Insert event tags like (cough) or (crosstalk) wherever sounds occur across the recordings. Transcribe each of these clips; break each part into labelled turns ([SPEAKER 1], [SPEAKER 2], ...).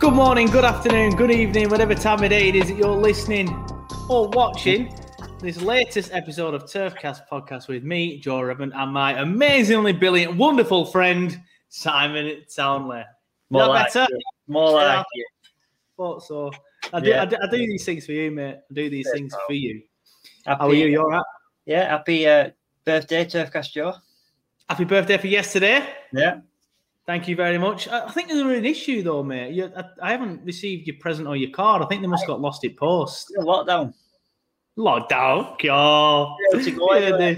[SPEAKER 1] Good morning, good afternoon, good evening, whatever time of day it is that you're listening or watching this latest episode of Turfcast podcast with me, Joe Redmond, and my amazingly brilliant, wonderful friend, Simon Townley.
[SPEAKER 2] More like
[SPEAKER 1] better?
[SPEAKER 2] it. More like
[SPEAKER 1] Yeah.
[SPEAKER 2] it.
[SPEAKER 1] Thought so. I do,
[SPEAKER 2] Yeah.
[SPEAKER 1] I, do, I do these things for you, mate. I do these things
[SPEAKER 2] pal.
[SPEAKER 1] for you.
[SPEAKER 2] Happy,
[SPEAKER 1] How are you? You all right?
[SPEAKER 2] Yeah, happy uh, birthday, Turfcast Joe.
[SPEAKER 1] Happy birthday for yesterday.
[SPEAKER 2] Yeah.
[SPEAKER 1] Thank you very much. I I think there's an issue though, mate. You, I, I haven't received your present or your card. I think they must have got lost at post.
[SPEAKER 2] Still lockdown.
[SPEAKER 1] Lockdown, God.
[SPEAKER 2] Yeah, to go
[SPEAKER 1] Yeah,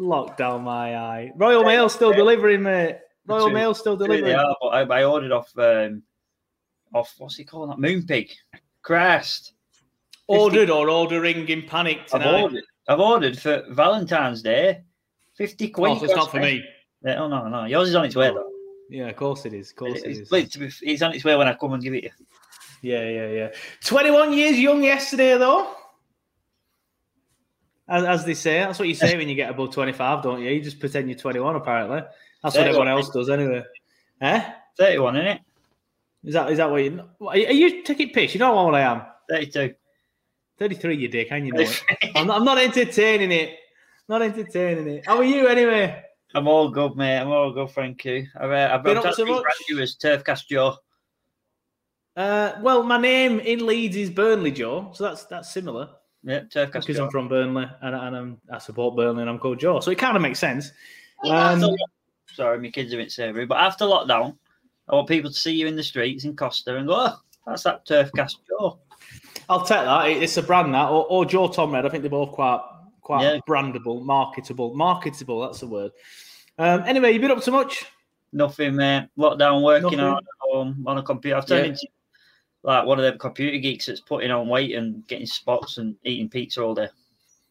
[SPEAKER 1] Lockdown my eye. Royal Mail still delivering, mate. Royal
[SPEAKER 2] True.
[SPEAKER 1] Mail still delivering.
[SPEAKER 2] Are, but I, I ordered off um, off what's he calling that Moonpig. Christ.
[SPEAKER 1] Ordered or ordering in panic
[SPEAKER 2] I've
[SPEAKER 1] tonight.
[SPEAKER 2] ordered. I've ordered for Valentine's Day. Fifty quid.
[SPEAKER 1] Oh, so it's not for me.
[SPEAKER 2] Yeah, oh no, no. Yours is on its way though.
[SPEAKER 1] Yeah, of course it is. Of course it is.
[SPEAKER 2] it's, it's on its way when I come and give it you.
[SPEAKER 1] Yeah, yeah, yeah. 21 years young yesterday, though. As, as they say, that's what you say when you get above 25, don't you? You just pretend you're 21, apparently. That's what everyone else does, anyway. Eh?
[SPEAKER 2] Thirty-one, isn't it?
[SPEAKER 1] Is that is that what you are you, taking piss? You know what I am.
[SPEAKER 2] Thirty-two.
[SPEAKER 1] 33, you dick, and you know it. (laughs) I'm not, I'm not entertaining it. Not entertaining it. How are you anyway?
[SPEAKER 2] I'm all good, mate. I'm all good, thank you. I've, uh, I've
[SPEAKER 1] Been up so much?
[SPEAKER 2] you as Turfcast Joe.
[SPEAKER 1] Uh, well, my name in Leeds is Burnley Joe, so that's that's similar
[SPEAKER 2] Yeah, Turfcast
[SPEAKER 1] because
[SPEAKER 2] Joe.
[SPEAKER 1] I'm from Burnley and, and I'm, I support Burnley and I'm called Joe, so it kind of makes sense. Um,
[SPEAKER 2] lo- Sorry, my kids are a bit savoury, but after lockdown, I want people to see you in the streets in Costa and go, oh, that's that Turfcast Joe.
[SPEAKER 1] I'll take that. It's a brand that, or, or Joe Tom Red. I think they're both quite quite
[SPEAKER 2] Yeah.
[SPEAKER 1] brandable, marketable, marketable. That's the word. Um, anyway, you been up to much?
[SPEAKER 2] Nothing, mate. Lockdown, working out home on a computer. I've turned
[SPEAKER 1] Yeah.
[SPEAKER 2] into like one of them computer geeks that's putting on weight and getting spots and eating pizza all day.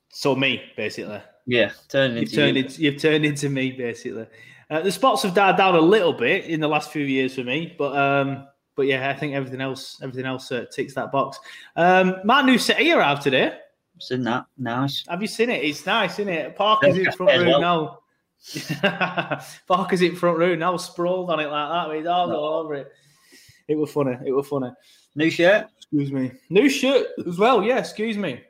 [SPEAKER 1] So me, basically.
[SPEAKER 2] Yeah, turning
[SPEAKER 1] You've
[SPEAKER 2] into
[SPEAKER 1] turned
[SPEAKER 2] you.
[SPEAKER 1] into you've turned into me, basically. Uh, the spots have died down a little bit in the last few years for me, but um, but yeah, I think everything else everything else uh, ticks that box. Um, my new city arrived today.
[SPEAKER 2] Seen that? Nice.
[SPEAKER 1] Have you seen it? It's nice, isn't it? Park is in front row
[SPEAKER 2] well.
[SPEAKER 1] now. (laughs) Park is in front row now, sprawled on it like that with dogs all over it. It was funny. It was funny.
[SPEAKER 2] New shirt?
[SPEAKER 1] Excuse me. New shirt as well. Yeah, excuse me.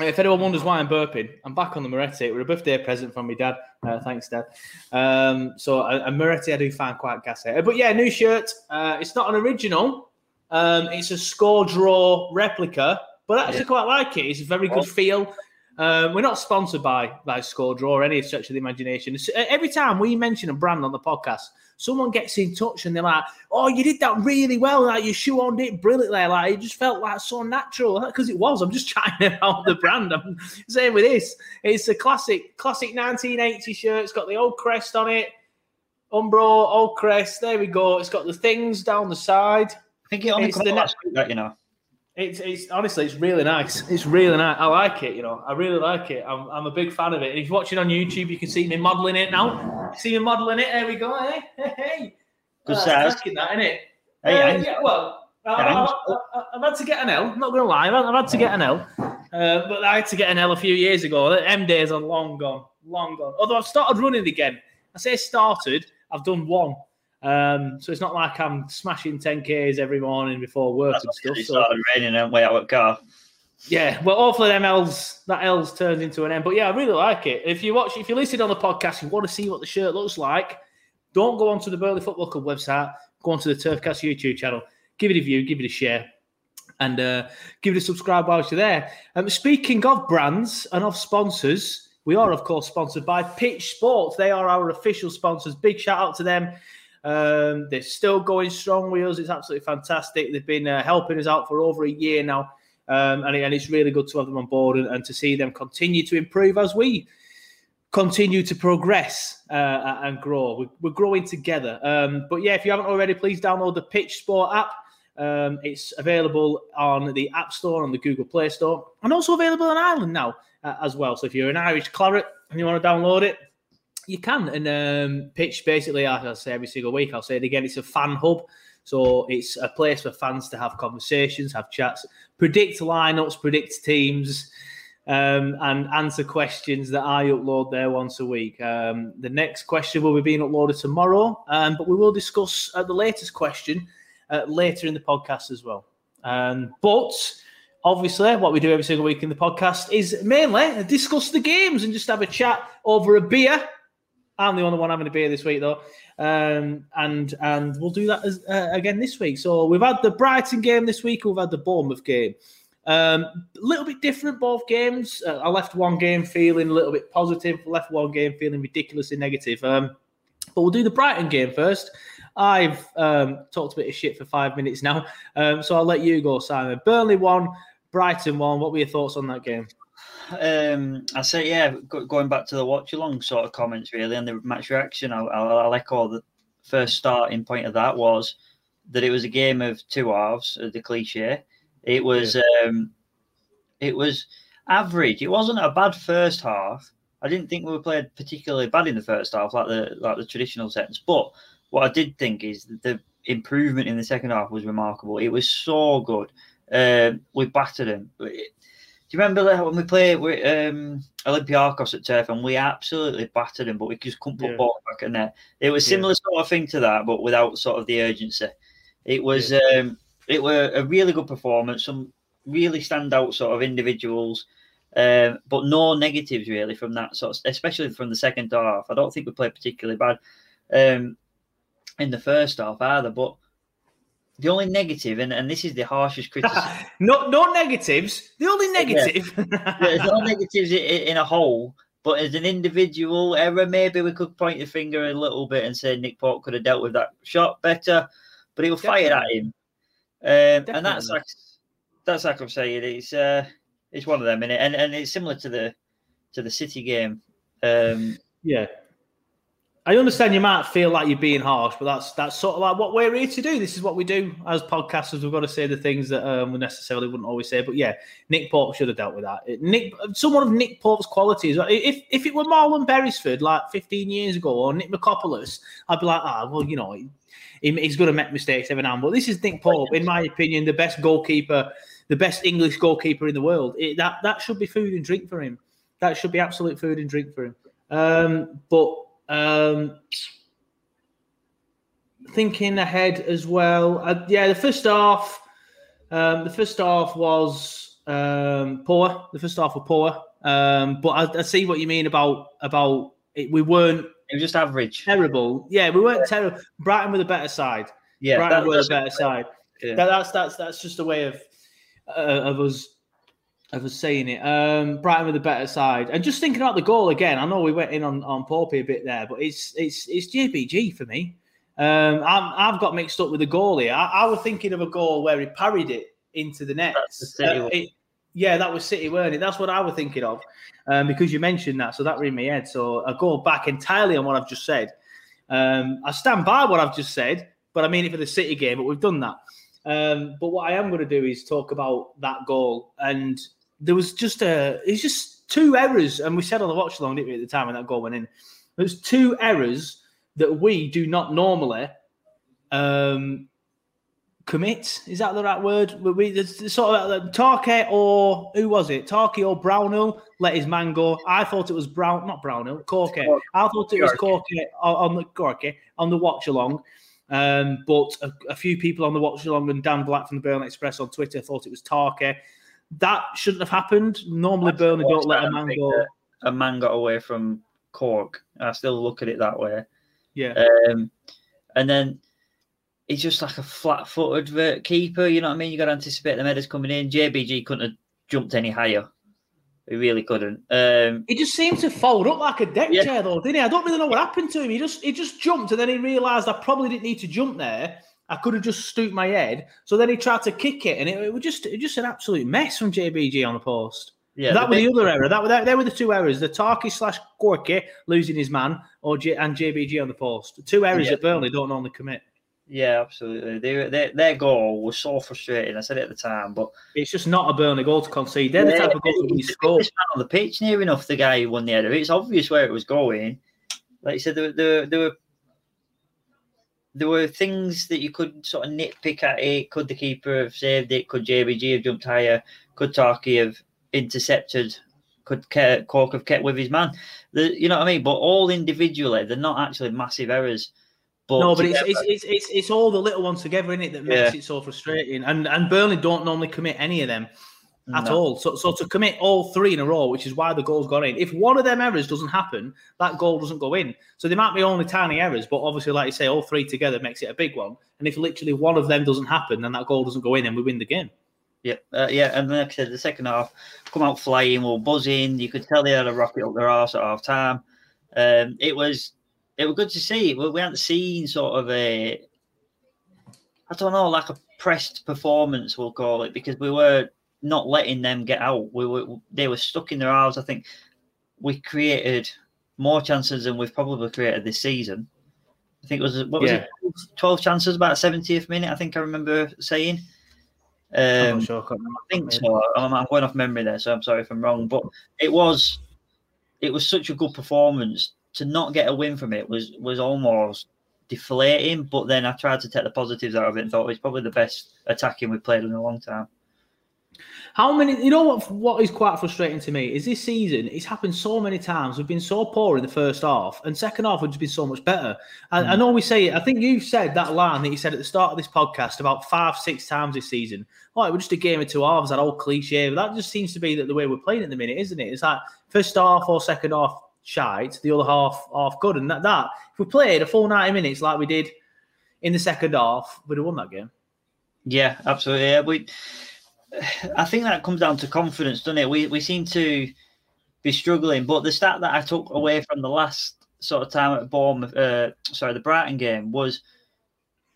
[SPEAKER 1] If anyone wonders why I'm burping, I'm back on the Moretti. It was a birthday present from my dad. Uh, thanks, Dad. Um, so a, a Moretti I do find quite gassy. Uh, But yeah, new shirt. Uh, it's not an original. Um, it's a score draw replica, but I actually quite like it. It's a very good feel. Um, we're not sponsored by by Score Draw or any stretch of the imagination. It's- Every time we mention a brand on the podcast, someone gets in touch and they're like, "Oh, you did that really well. Like you shoehorned it brilliantly. Like it just felt like so natural because it was. I'm just (laughs) trying out the brand. I'm saying with this, it's a classic, classic 1980 shirt. It's got the old crest on it, Umbro, old crest. There we go. It's got the things down the side.
[SPEAKER 2] I think it only
[SPEAKER 1] It's the net-
[SPEAKER 2] that you know.
[SPEAKER 1] It's, it's honestly, it's really nice. It's really nice. I like it. You know, I really like it. I'm, I'm a big fan of it. And if you're watching on YouTube, you can see me modelling it now. See me modelling it. There we go. Hey, hey, hey.
[SPEAKER 2] Good
[SPEAKER 1] That's
[SPEAKER 2] size.
[SPEAKER 1] cracking that, isn't it?
[SPEAKER 2] Hey,
[SPEAKER 1] Uh, yeah, well, I- I, I've had to get an L. I'm not going to lie. I've, I've had to get an L. Uh, but I had to get an L a few years ago. The M days are long gone. Long gone. Although I've started running again. I say started, I've done one. Um, so it's not like I'm smashing 10Ks every morning before work
[SPEAKER 2] That's
[SPEAKER 1] and stuff.
[SPEAKER 2] it
[SPEAKER 1] So
[SPEAKER 2] started raining and way out of car.
[SPEAKER 1] yeah, well, hopefully them L's that L's turned into an M. But yeah, I really like it. If you watch, if you listen on the podcast, you want to see what the shirt looks like. Don't go onto the Burnley Football Club website. Go onto the Turfcast YouTube channel. Give it a view. Give it a share. And uh, give it a subscribe whilst you're there. Um, speaking of brands and of sponsors, we are, of course, sponsored by Pitch Sports. They are our official sponsors. Big shout out to them. Um, they're still going strong with us. It's absolutely fantastic. They've been uh, helping us out for over a year now. Um, and, and it's really good to have them on board and, and to see them continue to improve as we continue to progress uh, and grow. We're, we're growing together. Um, but yeah, if you haven't already, please download the Pitch Sport app. Um, it's available on the App Store and the Google Play Store, and also available in Ireland now uh, as well. So if you're an Irish claret and you want to download it, you can. And um, Pitch basically, as I say every single week, I'll say it again, it's a fan hub. So it's a place for fans to have conversations, have chats, predict lineups, predict teams, um, and answer questions that I upload there once a week. Um, the next question will be being uploaded tomorrow, um, but we will discuss uh, the latest question uh, later in the podcast as well. Um, but obviously, what we do every single week in the podcast is mainly discuss the games and just have a chat over a beer. I'm the only one having a beer this week, though, um, and and we'll do that as, uh, again this week. So we've had the Brighton game this week. We've had the Bournemouth game. Um, a little bit different both games. Uh, I left one game feeling a little bit positive. Left one game feeling ridiculously negative. Um, but we'll do the Brighton game first. I've um, talked a bit of shit for five minutes now, um, so I'll let you go, Simon. Burnley won, Brighton won. What were your thoughts on that game?
[SPEAKER 2] Um, I say, yeah, going back to the watch along sort of comments, really, and the match reaction, I'll, I'll, I'll echo the first starting point of that was that it was a game of two halves, uh, the cliche. It was, um, it was average. It wasn't a bad first half. I didn't think we were played particularly bad in the first half, like the like the traditional sense. But what I did think is that the improvement in the second half was remarkable. It was so good. Um, we battered them. Do you remember that when we played with um, Olympiacos at Turf and we absolutely battered him, but we just couldn't put
[SPEAKER 1] Yeah.
[SPEAKER 2] ball back in there? It was
[SPEAKER 1] Yeah.
[SPEAKER 2] similar sort of thing to that, but without sort of the urgency. It was um, it were a really good performance. Some really standout sort of individuals, um, but no negatives really from that sort, of, especially from the second half. I don't think we played particularly bad um, in the first half either. But the only negative, and, and this is the harshest criticism. (laughs)
[SPEAKER 1] no, no negatives. The only negative. (laughs)
[SPEAKER 2] There's no negatives i- i- in a whole, but as an individual error, maybe we could point the finger a little bit and say Nick Pope could have dealt with that shot better, but he was fired at him, um, and that's like that's like I'm saying, it's uh, it's one of them, innit? and and it's similar to the to the City game. Um,
[SPEAKER 1] Yeah. I understand you might feel like you're being harsh, but that's that's sort of like what we're here to do. This is what we do as podcasters. We've got to say the things that um, we necessarily wouldn't always say. But yeah, Nick Pope should have dealt with that. It- Nick, someone of Nick Pope's qualities. If if it were Marlon Beresford like 15 years ago or Nik Michopoulos, I'd be like, ah, well, you know, he, he's going to make mistakes every now and then. But this is Nick Pope, in my opinion, the best goalkeeper, the best English goalkeeper in the world. It, that that should be food and drink for him. That should be absolute food and drink for him. Um, but um, thinking ahead as well, uh, yeah, the first half, um, the first half was um, poor. The first half was poor. Um, but I, I see what you mean about about it. We weren't
[SPEAKER 2] it was just average.
[SPEAKER 1] terrible. Yeah, we weren't terrible. Brighton were the better side.
[SPEAKER 2] Yeah,
[SPEAKER 1] Brighton were the better side.
[SPEAKER 2] Yeah.
[SPEAKER 1] That, that's that's that's just a way of uh, of us of us saying it. Um, Brighton with the better side, and just thinking about the goal again. I know we went in on on Poppy a bit there, but it's it's it's JBG for me. Um, i have got mixed up with the goalie. I, I, was thinking of a goal where he parried it into the net. Uh, it, yeah, that was City, weren't it? That's what I was thinking of um, because you mentioned that, so that in my head. So I go back entirely on what I've just said. Um, I stand by what I've just said, but I mean it for the City game. But we've done that. Um, but what I am going to do is talk about that goal and there was just a it's just two errors, and we said on the watch along, didn't we, at the time when that goal went in? There's two errors that we do not normally um, commit. Is that the right word? We, we sort of uh, Tarky or who was it? Tarky or Brownhill let his man go. I thought it was Brown, not Brownhill, Corky. I thought it was Corky on the Corky on the watch along. Um, but a, a, few people on the watch along and Dan Black from the Burnley Express on Twitter thought it was Tarky that shouldn't have happened. Normally, Burnley don't let a man go.
[SPEAKER 2] A man got away from Cork. I still look at it that way.
[SPEAKER 1] Yeah.
[SPEAKER 2] Um, and then he's just like a flat-footed keeper. You know what I mean? You got to anticipate the headers coming in. JBG couldn't have jumped any higher. He really couldn't. Um,
[SPEAKER 1] he just seemed to fold up like a deck yeah. chair, though, didn't he? I don't really know what happened to him. He just he just jumped, and then he realised I probably didn't need to jump there. I could have just stooped my head. So then he tried to kick it, and it, it was just it was just an absolute mess from JBG on the post. Yeah, that was the other error. That, that, they were the two errors: the Tarky slash Corky losing his man, or J, and JBG on the post. Two errors yeah. that Burnley don't normally commit.
[SPEAKER 2] Yeah, absolutely. They, they, their goal was so frustrating. I said it at the time, but
[SPEAKER 1] it's just not a Burnley goal to concede. They're the type of goal that we score.
[SPEAKER 2] on the pitch near enough. The guy who won the header. It's obvious where it was going. Like you said, there, there, there were there were things that you could sort of nitpick at it. Could the keeper have saved it? Could JBG have jumped higher? Could Tarky have intercepted? Could Cork have kept with his man? The, you know what I mean? But all individually, they're not actually massive errors.
[SPEAKER 1] But no, but it's, it's, it's, it's, it's all the little ones together in it that makes yeah. it so frustrating. And and Burnley don't normally commit any of them at no. all. So, so to commit all three in a row, which is why the goal's gone in. If one of them errors doesn't happen, that goal doesn't go in. So they might be only tiny errors, but obviously, like you say, all three together makes it a big one. And if literally one of them doesn't happen, then that goal doesn't go in, and we win the game.
[SPEAKER 2] Yeah, uh, yeah, and like I said, the second half come out flying, we'll. You could tell they had a rocket up their arse at half time. Um, it was it was good to see. We, we hadn't seen sort of a I don't know, like a pressed performance, we'll call it, because we were not letting them get out. We were they were stuck in their hours. I think we created more chances than we've probably created this season. I think it was what was yeah. it, twelve chances about seventieth minute. I think I remember saying. Um, sure, I, think so. I'm, I'm, going off memory there, so I'm sorry if I'm wrong. But it was, it was such a good performance. To not get a win from it was was almost deflating. But then I tried to take the positives out of it and thought it was probably the best attacking we've played in a long time.
[SPEAKER 1] How many? You know what? What is quite frustrating to me is this season. It's happened so many times. We've been so poor in the first half, and second half has been so much better. And mm. I know we say it. I think you said that line that you said at the start of this podcast about five, six times this season. Oh, we're just a game of two halves. That old cliche. But that just seems to be that the way we're playing at the minute, isn't it? It's like first half or second half shite, the other half half good, and that that if we played a full ninety minutes like we did in the second half, we'd have won that game.
[SPEAKER 2] Yeah, absolutely. Yeah, we I think that comes down to confidence, doesn't it? We we seem to be struggling, but the stat that I took away from the last sort of time at Bournemouth, uh, sorry, the Brighton game was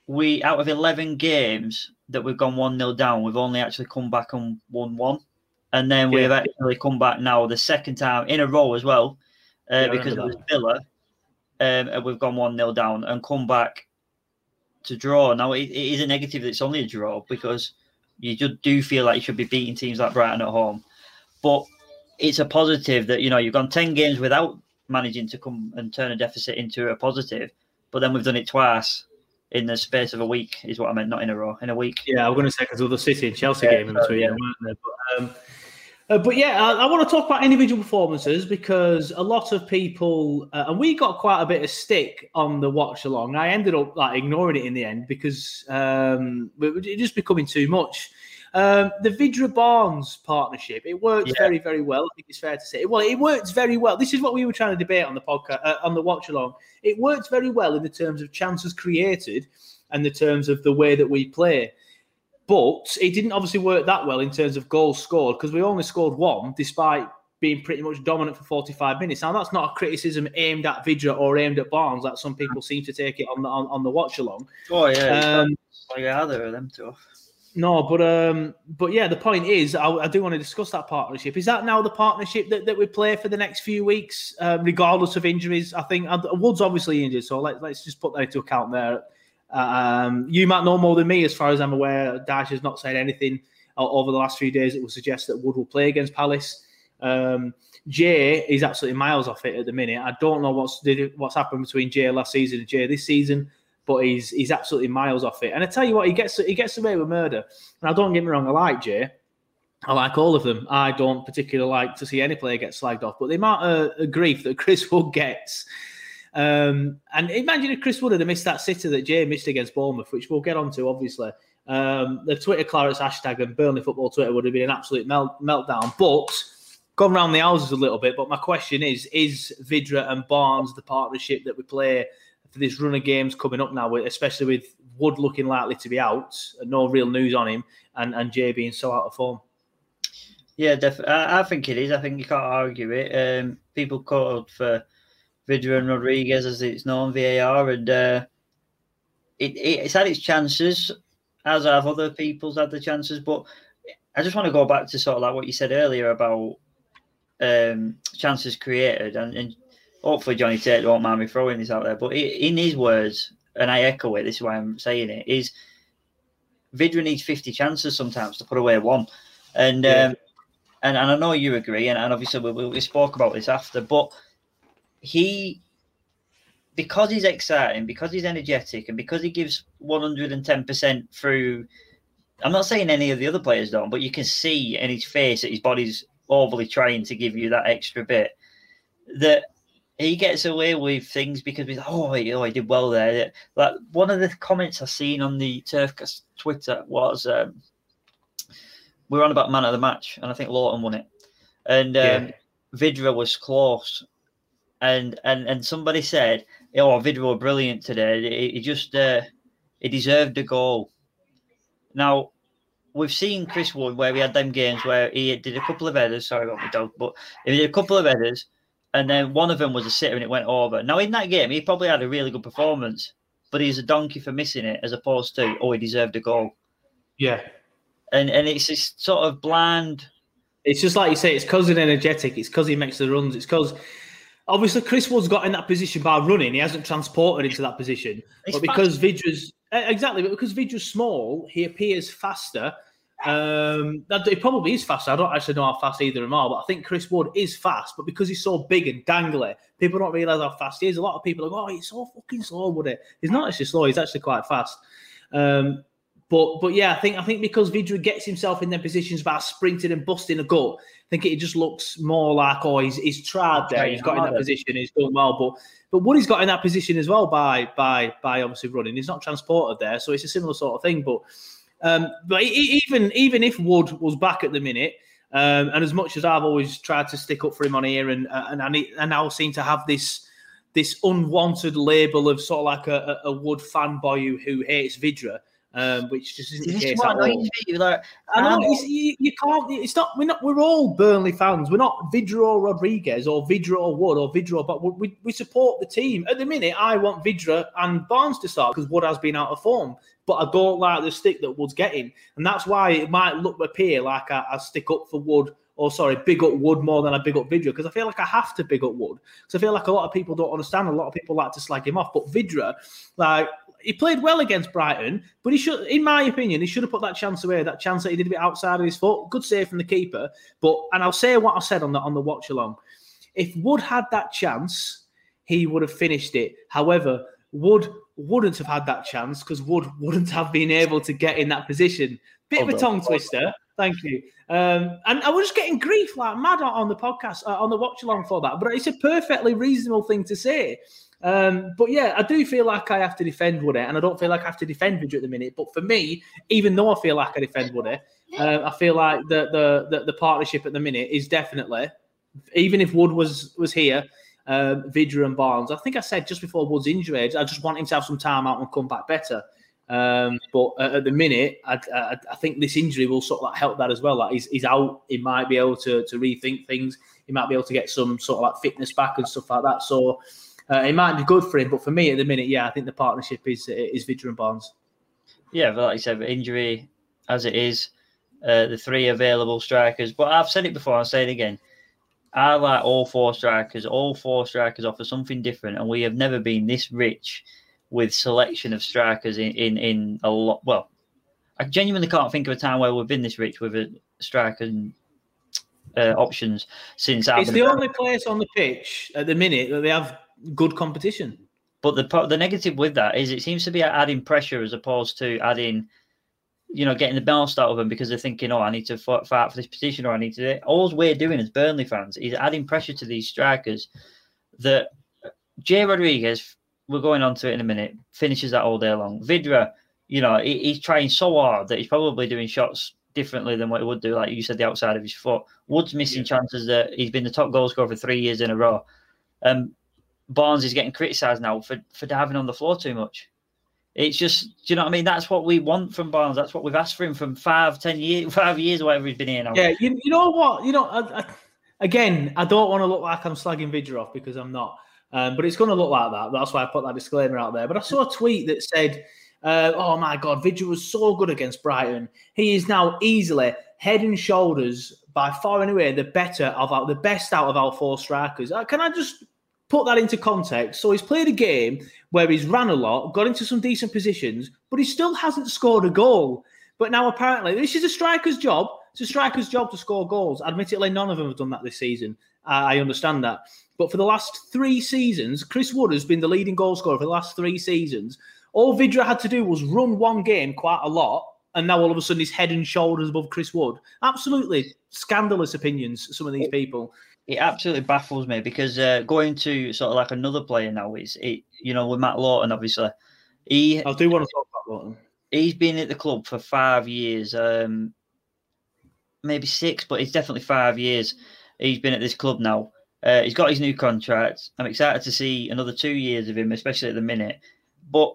[SPEAKER 2] we out of eleven games that we've gone one 0 down, we've only actually come back and won one, and then we've actually come back now the second time in a row as well, uh, yeah, because it was Villa, um, and we've gone one 0 down and come back to draw. Now it, it is a negative that it's only a draw because you just do feel like you should be beating teams like Brighton at home. But it's a positive that, you know, you've gone 10 games without managing to come and turn a deficit into a positive. But then we've done it twice in the space of a week, is what I meant, not in a row, in a week.
[SPEAKER 1] Yeah, I'm going to say because of the City and Chelsea yeah, game in between, yeah. weren't there? But, um, uh, but yeah, I, I, want to talk about individual performances because a lot of people, uh, and we got quite a bit of stick on the watch along. I ended up like ignoring it in the end because um, it just becoming too much. Um, the Vydra Barnes partnership, it works yeah. very, very well. I think it's fair to say. Well, it works very well. This is what we were trying to debate on the podcast, uh, on the watch along. It works very well in the terms of chances created and the terms of the way that we play. But it didn't obviously work that well in terms of goals scored because we only scored one, despite being pretty much dominant for 45 minutes. Now that's not a criticism aimed at Vydra or aimed at Barnes, like some people seem to take it on the on, on the watch along.
[SPEAKER 2] Oh yeah,
[SPEAKER 1] Um,
[SPEAKER 2] like either of them two.
[SPEAKER 1] No, but um, but yeah, the point is, I, I do want to discuss that partnership. Is that now the partnership that, that we play for the next few weeks, uh, regardless of injuries? I think uh, Wood's obviously injured, so let, let's just put that into account there. Um, you might know more than me, as far as I'm aware. Dash has not said anything uh, over the last few days that would suggest that Wood will play against Palace. Um, Jay is absolutely miles off it at the minute. I don't know what's what's happened between Jay last season and Jay this season, but he's he's absolutely miles off it. And I tell you what, he gets he gets away with murder. Now, don't get me wrong, I like Jay. I like all of them. I don't particularly like to see any player get slagged off, but the amount of grief that (laughs) Chris Wood gets. Um, and imagine if Chris Wood had missed that sitter that Jay missed against Bournemouth, which we'll get onto, obviously. Um, the Twitter Clarets hashtag and Burnley Football Twitter would have been an absolute melt, meltdown. But gone round the houses a little bit. But my question is: Is Vydra and Barnes the partnership that we play for this run of games coming up now, especially with Wood looking likely to be out, and no real news on him, and and Jay being so out of form?
[SPEAKER 2] Yeah, definitely. I, I think it is. I think you can't argue it. Um, people called for Vydra and Rodriguez, as it's known, VAR, and uh, it, it's had its chances, as have other people's had the chances. But I just want to go back to sort of like what you said earlier about um, chances created, and, and hopefully Johnny Tate won't mind me throwing this out there. But in his words, and I echo it, this is why I'm saying it, is Vydra needs 50 chances sometimes to put away one. And
[SPEAKER 1] Yeah.
[SPEAKER 2] um, and, and I know you agree, and, and obviously we, we we spoke about this after, but he, because he's exciting, because he's energetic, and because he gives 110% through, I'm not saying any of the other players don't, but you can see in his face that his body's overly trying to give you that extra bit, that he gets away with things because we oh, he, oh, he did well there. Like one of the comments I've seen on the Turfcast Twitter was um, we were on about man of the match, and I think Lowton won it, and um,
[SPEAKER 1] Yeah.
[SPEAKER 2] Vydra was close, and and and somebody said, "Oh, Vydra were brilliant today. He, he just uh, he deserved a goal." Now we've seen Chris Wood where we had them games where he did a couple of headers. Sorry about my dog, but he did a couple of headers, and then one of them was a sitter and it went over. Now in that game, he probably had a really good performance, but he's a donkey for missing it, as opposed to oh, he deserved a goal.
[SPEAKER 1] Yeah,
[SPEAKER 2] And and it's this sort of bland.
[SPEAKER 1] It's just like you say, it's because he's energetic. It's because he makes the runs. It's because obviously Chris Wood's got in that position by running. He hasn't transported into that position.
[SPEAKER 2] He's
[SPEAKER 1] but because Vydra's eh, exactly, but because Vydra's small, he appears faster. Um, that it probably is faster. I don't actually know how fast either of them are, but I think Chris Wood is fast. But because he's so big and dangly, people don't realize how fast he is. A lot of people are going, "Oh, he's so fucking slow, would it?" He's not actually slow. He's actually quite fast. Um, but but yeah, I think I think because Vydra gets himself in their positions by sprinting and busting a gut, I think it just looks more like oh he's he's tried there, he's got in that position, he's done well. But but Woody's got in that position as well by by by obviously running. He's not transported there, so it's a similar sort of thing. But um, but even even if Wood was back at the minute, um, and as much as I've always tried to stick up for him on here, and uh, and I, need, I now seem to have this this unwanted label of sort of like a, a, a Wood fanboy who, who hates Vydra, um, which just isn't the case at all.
[SPEAKER 2] me. Like,
[SPEAKER 1] I know you, you can't. It's not. We're not. We're all Burnley fans. We're not Vydra or Rodriguez or Vydra or Wood or Vydra. or- But we, we support the team. At the minute, I want Vydra and Barnes to start because Wood has been out of form. But I don't like the stick that Wood's getting, and that's why it might look appear like I, I stick up for Wood or sorry, big up Wood more than I big up Vydra because I feel like I have to big up Wood because I feel like a lot of people don't understand. A lot of people like to slag him off, but Vydra, like he played well against Brighton, but he should, in my opinion, he should have put that chance away. That chance that he did a bit outside of his foot. Good save from the keeper. But and I'll say what I said on the on the watch along. If Wood had that chance, he would have finished it. However, Wood wouldn't have had that chance because Wood (laughs) wouldn't have been able to get in that position. Bit of a tongue
[SPEAKER 2] on.
[SPEAKER 1] twister. Thank you. Um, and I was just getting grief like mad on- on the podcast, uh, on the watch along for that. But it's a perfectly reasonable thing to say. Um, but yeah, I do feel like I have to defend Woody, and I don't feel like I have to defend Vydra at the minute. But for me, even though I feel like I defend Woody, uh, I feel like the, the the the partnership at the minute is definitely, even if Wood was was here, um, Vydra and Barnes. I think I said just before Wood's injury, I just want him to have some time out and come back better. Um, but at the minute, I, I, I, think this injury will sort of like help that as well. Like he's, he's out, he might be able to, to rethink things. He might be able to get some sort of like fitness back and stuff like that. So uh, it might be good for him. But for me at the minute, yeah, I think the partnership is is Vydra and Barnes.
[SPEAKER 2] Yeah, but like you said, injury as it is, uh, the three available strikers. But I've said it before, I'll say it again. I like all four strikers. All four strikers offer something different, and we have never been this rich with selection of strikers in, in, in a lot. Well, I genuinely can't think of a time where we've been this rich with a striker uh, options since.
[SPEAKER 1] It's the only place on the pitch at the minute that they have good competition.
[SPEAKER 2] But the the negative with that is it seems to be adding pressure as opposed to adding, you know, getting the best out of them because they're thinking, oh, I need to fight for this position or I need to. All we're doing as Burnley fans is adding pressure to these strikers that Jay Rodriguez we're going on to it in a minute. Finishes that all day long. Vydra, you know, he, he's trying so hard that he's probably doing shots differently than what he would do, like you said, the outside of his foot. Wood's missing yeah. chances that he's been the top goal scorer for three years in a row. Um, Barnes is getting criticised now for, for diving on the floor too much. It's just, do you know what I mean? That's what we want from Barnes. That's what we've asked for him from five, ten years, (laughs) five years, whatever he's been here now.
[SPEAKER 1] Yeah, you, you know what? You know, I, I, again, I don't want to look like I'm slagging Vydra off because I'm not. Um, but it's going to look like that. That's why I put that disclaimer out there. But I saw a tweet that said, uh, "Oh my God, Vydra was so good against Brighton. He is now easily head and shoulders by far anyway the better of our, the best out of our four strikers." Uh, can I just put that into context? So he's played a game where he's ran a lot, got into some decent positions, but he still hasn't scored a goal. But now apparently this is a striker's job. It's a striker's job to score goals. Admittedly, none of them have done that this season. I understand that. But for the last three seasons, Chris Wood has been the leading goal scorer for the last three seasons. All Vydra had to do was run one game quite a lot, and now all of a sudden he's head and shoulders above Chris Wood. Absolutely scandalous opinions, some of these people.
[SPEAKER 2] It absolutely baffles me because uh, going to sort of like another player now is it, you know, with Matt Lowton obviously. He,
[SPEAKER 1] I do want to talk about Lowton.
[SPEAKER 2] He's been at the club for five years, um, maybe six, but it's definitely five years. He's been at this club now. Uh, he's got his new contract. I'm excited to see another two years of him, especially at the minute. But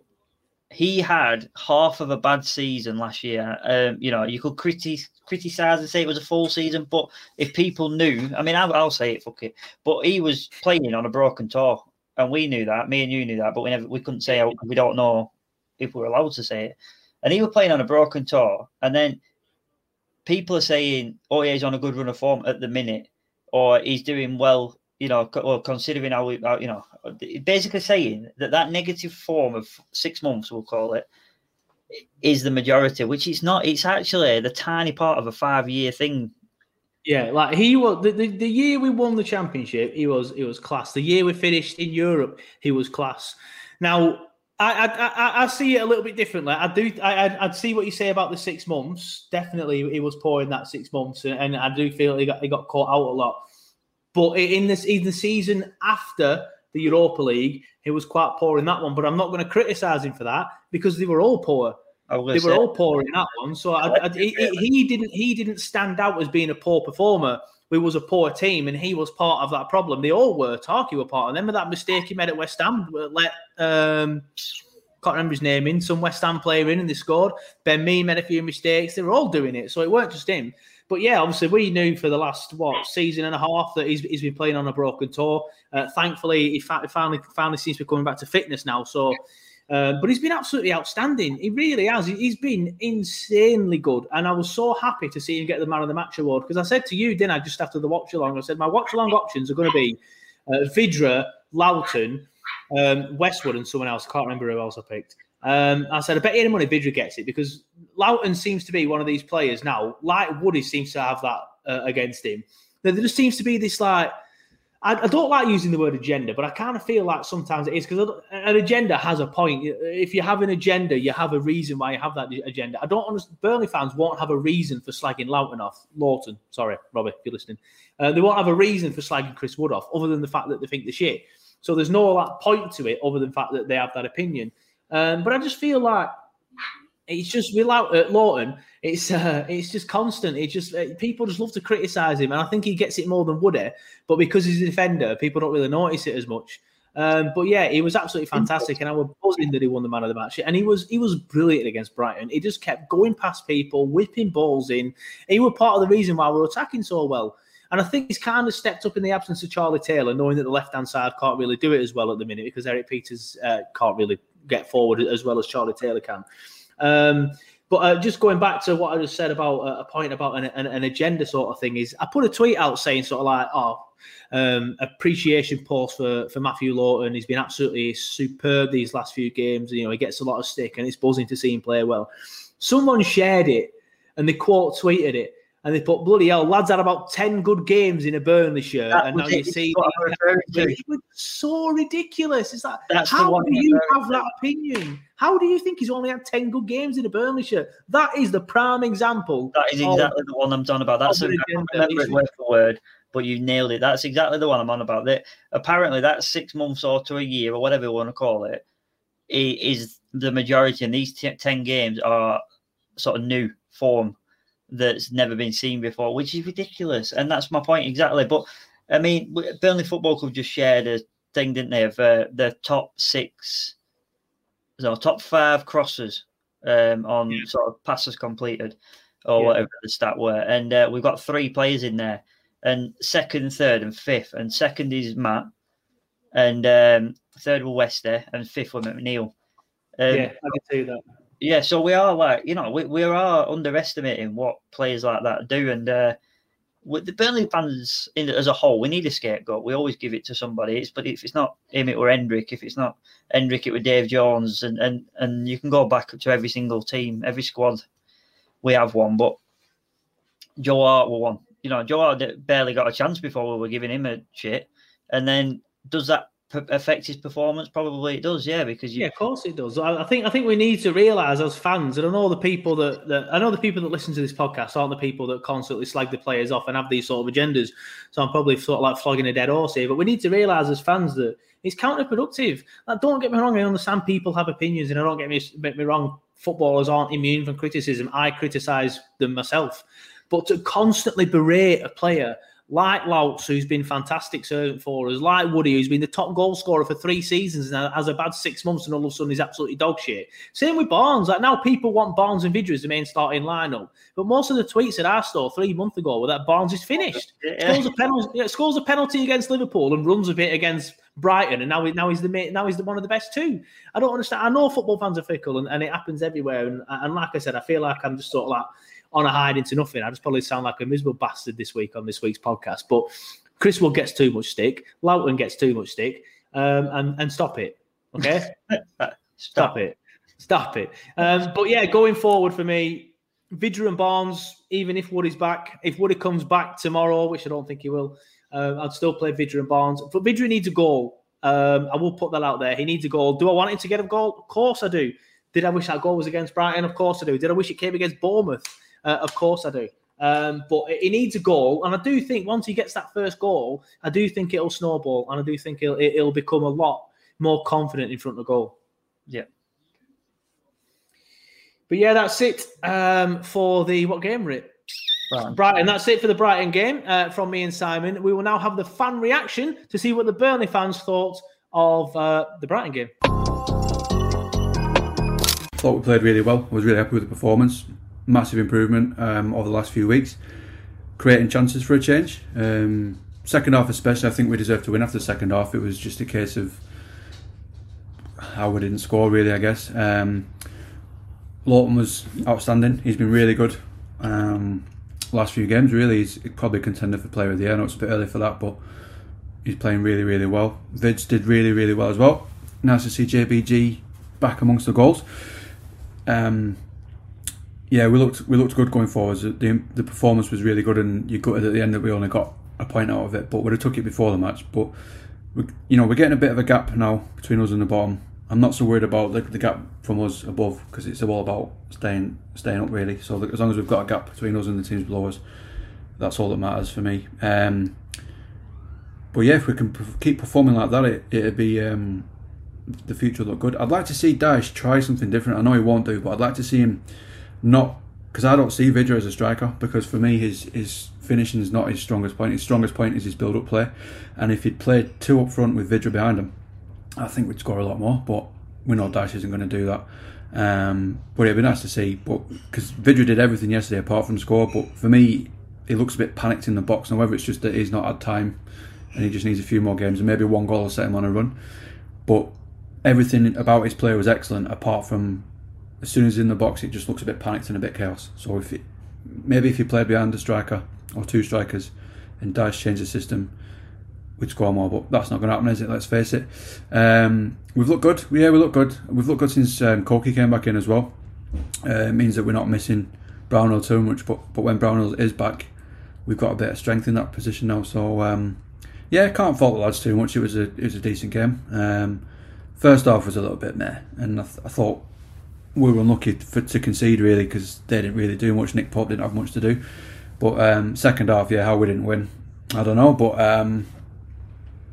[SPEAKER 2] he had half of a bad season last year. Um, you know, you could criti- criticize and say it was a full season, but if people knew, I mean, I'll, I'll, say it, fuck it. But he was playing on a broken toe, and we knew that. Me and you knew that, but we never, we couldn't say we don't know if we are allowed to say it. And he was playing on a broken toe, and then people are saying, "Oh, yeah, he's on a good run of form at the minute." or he's doing well, you know, or considering how, we, you know, basically saying that that negative form of six months, we'll call it, is the majority, which it's not. It's actually the tiny part of a five-year thing.
[SPEAKER 1] Yeah, like he was the, the, the year we won the championship, he was he was class. The year we finished in Europe, he was class. Now I, I, I see it a little bit differently. I do. I, I'd see what you say about the six months. Definitely, he was poor in that six months, and I do feel he got he got caught out a lot. But in this in the season after the Europa League, he was quite poor in that one. But I'm not going to criticise him for that because they were all poor. They were all poor in that one. So I, I, he, he didn't he didn't stand out as being a poor performer. We was a poor team, and he was part of that problem. They all were. Tarky were part of them. With that mistake he made at West Ham, let um, can't remember his name in some West Ham player in, and they scored. Ben Mee made a few mistakes. They were all doing it, so it weren't just him. But yeah, obviously we knew for the last what season and a half that he's, he's been playing on a broken toe. Uh, thankfully, he finally finally seems to be coming back to fitness now. So, uh, but he's been absolutely outstanding. He really has. He's been insanely good, and I was so happy to see him get the man of the match award because I said to you, didn't I, just after the watch along? I said my watch along options are going to be uh, Vydra, Lowton, um, Westwood, and someone else. I can't remember who else I picked. Um, I said, I bet you any money Vydra gets it because Lowton seems to be one of these players now, like Woody seems to have that uh, against him. There just seems to be this like, I, I, don't like using the word agenda, but I kind of feel like sometimes it is because an agenda has a point. If you have an agenda, you have a reason why you have that agenda. I don't understand. Burnley fans won't have a reason for slagging Lowton off. Lawton, sorry, Robbie, if you're listening. Uh, they won't have a reason for slagging Chris Wood off other than the fact that they think the shit. So there's no like, point to it other than the fact that they have that opinion. Um, but I just feel like it's just without uh, Lowton, it's uh, it's just constant. It just uh, people just love to criticize him, and I think he gets it more than Woody. But because he's a defender, people don't really notice it as much. Um, but yeah, he was absolutely fantastic, and I was buzzing that he won the man of the match. And he was he was brilliant against Brighton. He just kept going past people, whipping balls in. He was part of the reason why we we're attacking so well. And I think he's kind of stepped up in the absence of Charlie Taylor, knowing that the left hand side can't really do it as well at the minute because Erik Pieters uh, can't really get forward as well as Charlie Taylor can. Um, but uh, just going back to what I just said about uh, a point about an, an, an, agenda sort of thing is I put a tweet out saying sort of like, oh, um, appreciation post for, for Matthew Lowton. He's been absolutely superb these last few games. You know, he gets a lot of stick and it's buzzing to see him play well. Someone shared it and they quote tweeted it and they put bloody hell, lads had about 10 good games in a Burnley shirt. That and now you see it was so ridiculous. Is that That's how do you have that opinion? How do you think he's only had 10 good games in a Burnley shirt? That is the prime example.
[SPEAKER 2] That is exactly the one I'm done about. That's a, remember it word for word but you nailed it. That's exactly the one I'm on about. That apparently that six months or to a year or whatever you want to call it is the majority, and these t- ten games are sort of new form that's never been seen before, which is ridiculous. And that's my point exactly. But I mean, Burnley Football Club just shared a thing, didn't they, of uh, the top six, so top five crosses um, on yeah. sort of passes completed or yeah. whatever the stat were. And uh, we've got three players in there and second, third, and fifth. And second is Matt, and um, third were Wester, and fifth were McNeil.
[SPEAKER 1] Um, yeah, I can see that.
[SPEAKER 2] Yeah, so we are like, you know, we, we are underestimating what players like that do. And uh, with the Burnley fans in, as a whole, we need a scapegoat. We always give it to somebody. It's, but if it's not him, it were Hendrick. If it's not Hendrick, it were Dave Jones. And, and, and you can go back to every single team, every squad. We have one, but Joe Hart were one you know, Joe Hart barely got a chance before we were giving him a shit. And then does that affect his performance? Probably it does, yeah. Because
[SPEAKER 1] you... yeah, of course it does. I think I think we need to realise as fans, and I know the people that, that I know the people that listen to this podcast aren't the people that constantly slag the players off and have these sort of agendas. So I'm probably sort of like flogging a dead horse here, but we need to realise as fans that it's counterproductive. Like, don't get me wrong, I understand people have opinions, and I don't get me get me wrong. Footballers aren't immune from criticism. I criticise them myself. But to constantly berate a player like Louts, who's been fantastic servant for us, like Woody, who's been the top goal scorer for three seasons and has a bad six months, and all of a sudden he's absolutely dog shit. Same with Barnes. Like now, people want Barnes and Vydra as the main starting lineup, but most of the tweets at I saw three months ago were that Barnes is finished. Yeah. Scores a penalty, yeah, scores a penalty against Liverpool and runs a bit against Brighton, and now he, now he's the now he's the one of the best too. I don't understand. I know football fans are fickle, and, and it happens everywhere. And, and like I said, I feel like I'm just sort of like on a hide into nothing. I just probably sound like a miserable bastard this week on this week's podcast. But Chris Wood gets too much stick. Lowton gets too much stick. Um, and, and stop it. Okay? (laughs) stop it. Stop it. Um, but yeah, going forward for me, Vydra and Barnes, even if Woody's back, if Woody comes back tomorrow, which I don't think he will, uh, I'd still play Vydra and Barnes. But Vydra needs a goal. Um, I will put that out there. He needs a goal. Do I want him to get a goal? Of course I do. Did I wish that goal was against Brighton? Of course I do. Did I wish it came against Bournemouth? Uh, of course I do. Um, but he needs a goal, and I do think once he gets that first goal, I do think it'll snowball, and I do think it'll, it'll become a lot more confident in front of goal.
[SPEAKER 2] Yeah.
[SPEAKER 1] But yeah, that's it um, for the what game, Rip? Brighton. Brighton. That's it for the Brighton game uh, from me and Simon. We will now have the fan reaction to see what the Burnley fans thought of uh, the Brighton game.
[SPEAKER 3] Thought we played really well. I was really happy with the performance massive improvement um, over the last few weeks, creating chances for a change. Um, second half, especially, I think we deserved to win after the second half. It was just a case of how we didn't score, really, I guess. Um, Lowton was outstanding. He's been really good. Um, last few games, really, he's probably contender for player of the year. I know it's a bit early for that, but he's playing really, really well. Vids did really, really well as well. Nice to see JBG back amongst the goals. Um, yeah, we looked we looked good going forwards. The the performance was really good, and you got at the end that we only got a point out of it, but we'd have took it before the match. But we, you know, we're getting a bit of a gap now between us and the bottom. I'm not so worried about the, the gap from us above because it's all about staying staying up really. So as long as we've got a gap between us and the teams below us, that's all that matters for me. Um, but yeah, if we can keep performing like that, it it'd be um, the future look good. I'd like to see Dyche try something different. I know he won't do, but I'd like to see him not because I don't see Vydra as a striker because for me his his finishing is not his strongest point. His strongest point is his build up play, and if he'd played two up front with Vydra behind him, I think we'd score a lot more, but we know Dash isn't going to do that. Um, but it'd be nice to see. But because Vydra did everything yesterday apart from score, but for me, he looks a bit panicked in the box. Now whether it's just that he's not had time and he just needs a few more games, and maybe one goal will set him on a run. But everything about his play was excellent, apart from as soon as he's in the box, it just looks a bit panicked and a bit chaos. So if it, maybe if you play behind a striker or two strikers, and Dyche changed the system, we'd score more. But that's not going to happen, is it? Let's face it. Um, we've looked good. Yeah, we look good. We've looked good since um, Corky came back in as well. Uh, it means that we're not missing Brownhill too much. But but when Brownhill is back, we've got a bit of strength in that position now. So um, yeah, can't fault the lads too much. It was a it was a decent game. Um, first half was a little bit meh, and I, th- I thought we were unlucky for, to concede really because they didn't really do much. Nick Pope didn't have much to do. But um, second half, yeah, how we didn't win, I don't know. But um,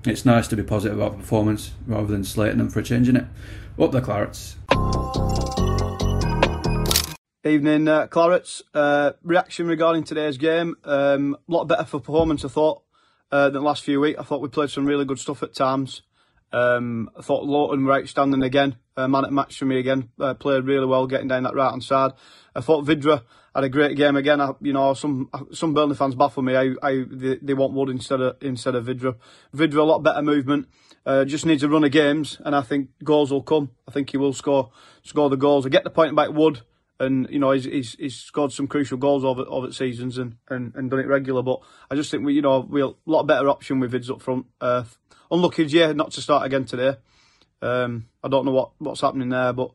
[SPEAKER 3] it's nice to be positive about the performance rather than slating them for changing it. Up the Clarets.
[SPEAKER 4] Evening, uh, Clarets. Uh, reaction regarding today's game. Um, a lot better for performance, I thought, uh, than the last few weeks. I thought we played some really good stuff at times. Um, I thought Lowton were outstanding again. Man at match for me again. Uh, played really well, getting down that right hand side. I thought Vydra had a great game again. I, you know, some some Burnley fans baffle me. They, they, want Wood instead of instead of Vydra. Vydra a lot better movement. Uh, just needs a run of games, and I think goals will come. I think he will score score the goals. I get the point about Wood and you know he's, he's, he's scored some crucial goals over over seasons and, and, and done it regular. But I just think we you know we're a lot better option with Vids up front. Uh, unlucky yeah not to start again today. Um, I don't know what, what's happening there, but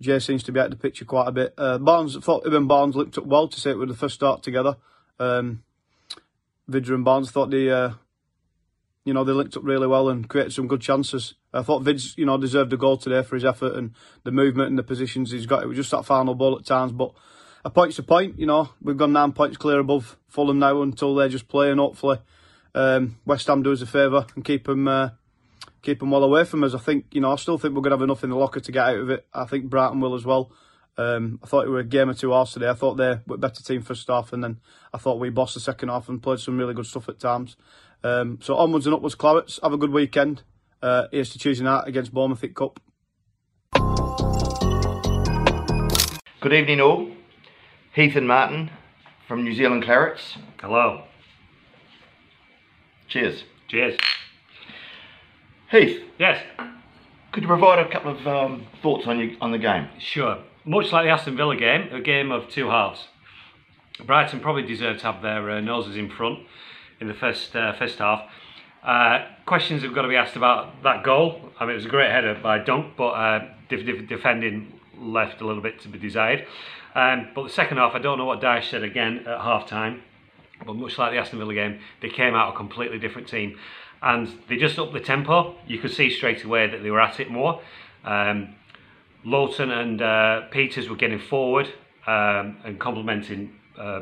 [SPEAKER 4] Jay seems to be out of the picture quite a bit. Uh, Barnes thought and Barnes linked up well to say it with the first start together. Um, Vydra and Barnes thought they uh, you know, they linked up really well and created some good chances. I thought Vids, you know, deserved a goal today for his effort and the movement and the positions he's got. It was just that final ball at times, but a point's a point, you know. We've gone nine points clear above Fulham now until they just play and hopefully um, West Ham do us a favour and keep them, uh, keep them well away from us. I think, you know, I still think we're going to have enough in the locker to get out of it. I think Brighton will as well. Um, I thought it were a game or two hours today. I thought they were a better team first half, and then I thought we bossed the second half and played some really good stuff at times. Um, so onwards and upwards, Clarets. Have a good weekend. Uh, here's to Tuesday night against Bournemouth at Cup.
[SPEAKER 5] Good evening, all. Heath and Martin from New Zealand Clarets.
[SPEAKER 6] Hello.
[SPEAKER 5] Cheers.
[SPEAKER 6] Cheers.
[SPEAKER 5] Heath.
[SPEAKER 6] Yes.
[SPEAKER 5] Could you provide a couple of um, thoughts on you on the game?
[SPEAKER 6] Sure. Much like the Aston Villa game, a game of two halves. Brighton probably deserved to have their uh, noses in front in the first uh, first half. Uh, questions have got to be asked about that goal. I mean, it was a great header by Dunk, but uh, def- def- defending left a little bit to be desired. Um, but the second half, I don't know what Dyche said again at half time, but much like the Aston Villa game, they came out a completely different team. And they just upped the tempo. You could see straight away that they were at it more. Um, Lowton and uh, Pieters were getting forward um, and complementing uh,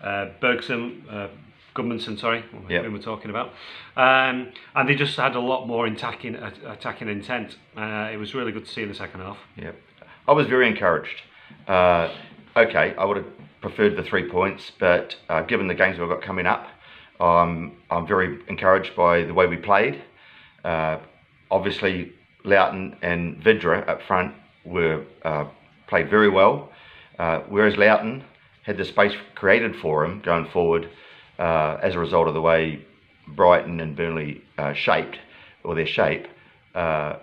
[SPEAKER 6] uh, Bergson, uh, Gudmundsson, sorry, yep. we were talking about. Um, and they just had a lot more attacking, attacking intent. Uh, it was really good to see in the second half.
[SPEAKER 5] Yeah, I was very encouraged. Uh, okay, I would have preferred the three points, but uh, given the games we've got coming up, um, I'm very encouraged by the way we played. Uh, obviously, Lowton and Vydra up front were uh, played very well, uh, whereas Lowton had the space created for him going forward uh, as a result of the way Brighton and Burnley uh, shaped or their shape. Uh,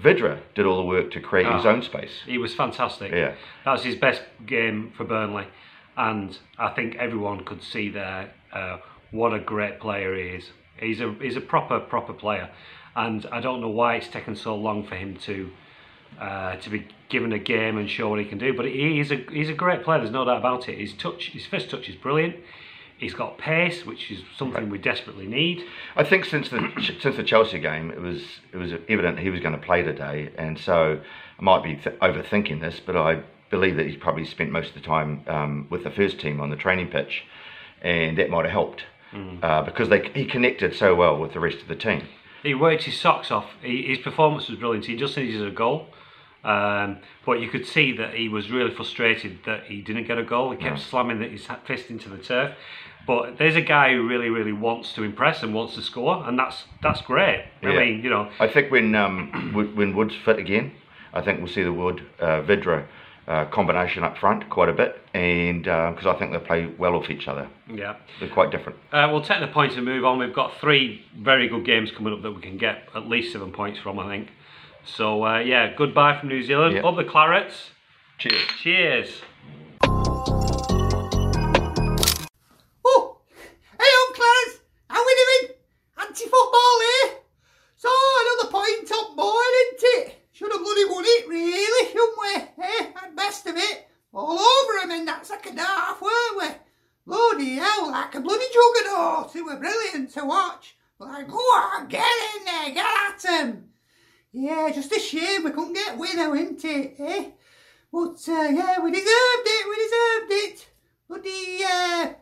[SPEAKER 5] Vydra did all the work to create oh, his own space.
[SPEAKER 6] He was fantastic.
[SPEAKER 5] Yeah,
[SPEAKER 6] that was his best game for Burnley, and I think everyone could see there uh, what a great player he is. He's a he's a proper proper player, and I don't know why it's taken so long for him to uh, to be given a game and show what he can do. But he is a he's a great player. There's no doubt about it. His touch, his first touch is brilliant. He's got pace, which is something we desperately need.
[SPEAKER 5] I think since the since the Chelsea game, it was it was evident he was going to play today, and so I might be th- overthinking this, but I believe that he's probably spent most of the time um, with the first team on the training pitch, and that might have helped mm. uh, because they he connected so well with the rest of the team.
[SPEAKER 6] He worked his socks off. He, his performance was brilliant. He just needed a goal. Um, but you could see that he was really frustrated that he didn't get a goal. He kept slamming his fist into the turf. But there's a guy who really, really wants to impress and wants to score, and that's that's great. I
[SPEAKER 5] Yeah.
[SPEAKER 6] mean, you know,
[SPEAKER 5] I think when um, when Wood's fit again, I think we'll see the Wood uh, Vydra uh, combination up front quite a bit, and because I think they play well off each other.
[SPEAKER 6] yeah.
[SPEAKER 5] They're quite different.
[SPEAKER 6] Uh, we'll take the points and move on. We've got three very good games coming up that we can get at least seven points from, I think. So, uh, yeah, goodbye from New Zealand.
[SPEAKER 5] Yeah.
[SPEAKER 6] Up the Clarets.
[SPEAKER 5] Cheers.
[SPEAKER 6] Cheers.
[SPEAKER 7] Hey, on Clarets, how we doing? Anti-football here. So another point on board, isn't it? Should have bloody won it, really, shouldn't we? Eh, had best of it. All over 'em in that second half, weren't we? Bloody hell, like a bloody juggernaut. It were brilliant to watch. Like, go on, get in there, get at 'em. Yeah, just a shame we couldn't get winner, isn't it? Eh? But uh, yeah, we deserved it. We deserved it. Bloody uh,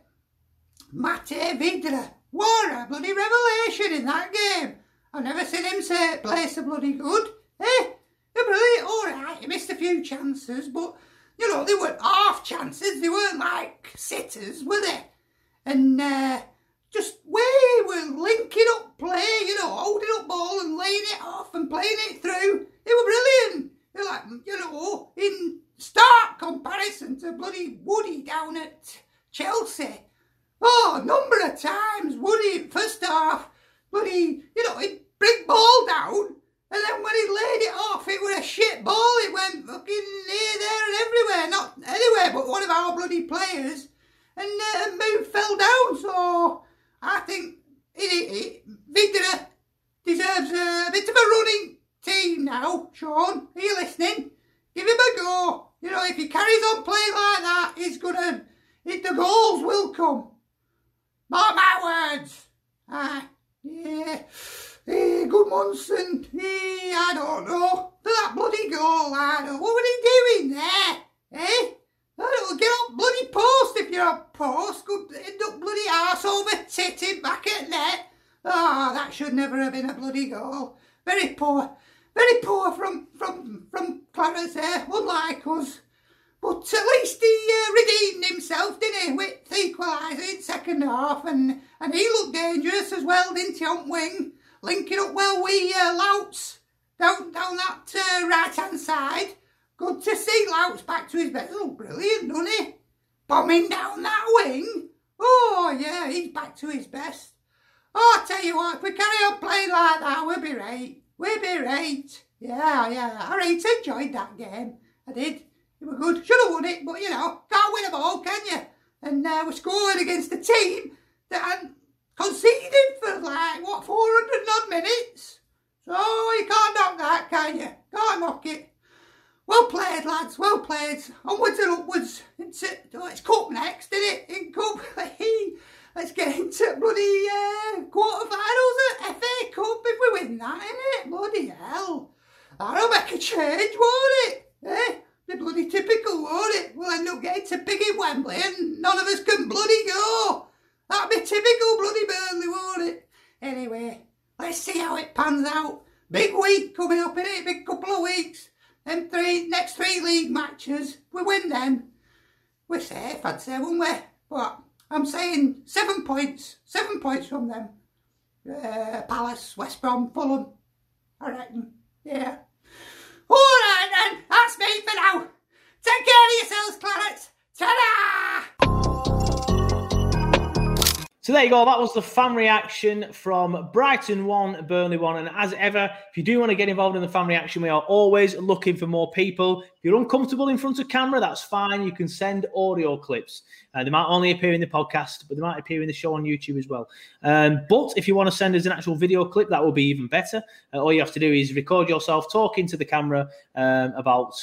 [SPEAKER 7] Matej Vydra. What a bloody revelation in that game. I've never seen him say play so bloody good. Eh? They're brilliant, alright. He missed a few chances, but you know, they weren't half chances. They weren't like sitters, were they? And uh, just way we're linking up play, you know, holding up ball and laying it off and playing it through. They were brilliant. They're like, you know, in stark comparison to bloody Woody down at Chelsea. Oh, a number of times Woody first half, bloody, you know, he'd bring ball down, and then when he laid it off, it was a shit ball. It went fucking here, there, and everywhere. Not anywhere but players, and uh, move fell down. So Palace, West Brom, Fulham. I reckon. Yeah. All right then, that's me for now. Take care of yourselves, Clarets. Ta-da!
[SPEAKER 1] So there you go. That was the fan reaction from Brighton 1, Burnley 1. And as ever, if you do want to get involved in the fan reaction, we are always looking for more people. If you're uncomfortable in front of camera, that's fine. You can send audio clips. Uh, they might only appear in the podcast, but they might appear in the show on YouTube as well. Um, but if you want to send us an actual video clip, that will be even better. Uh, all you have to do is record yourself talking to the camera um, about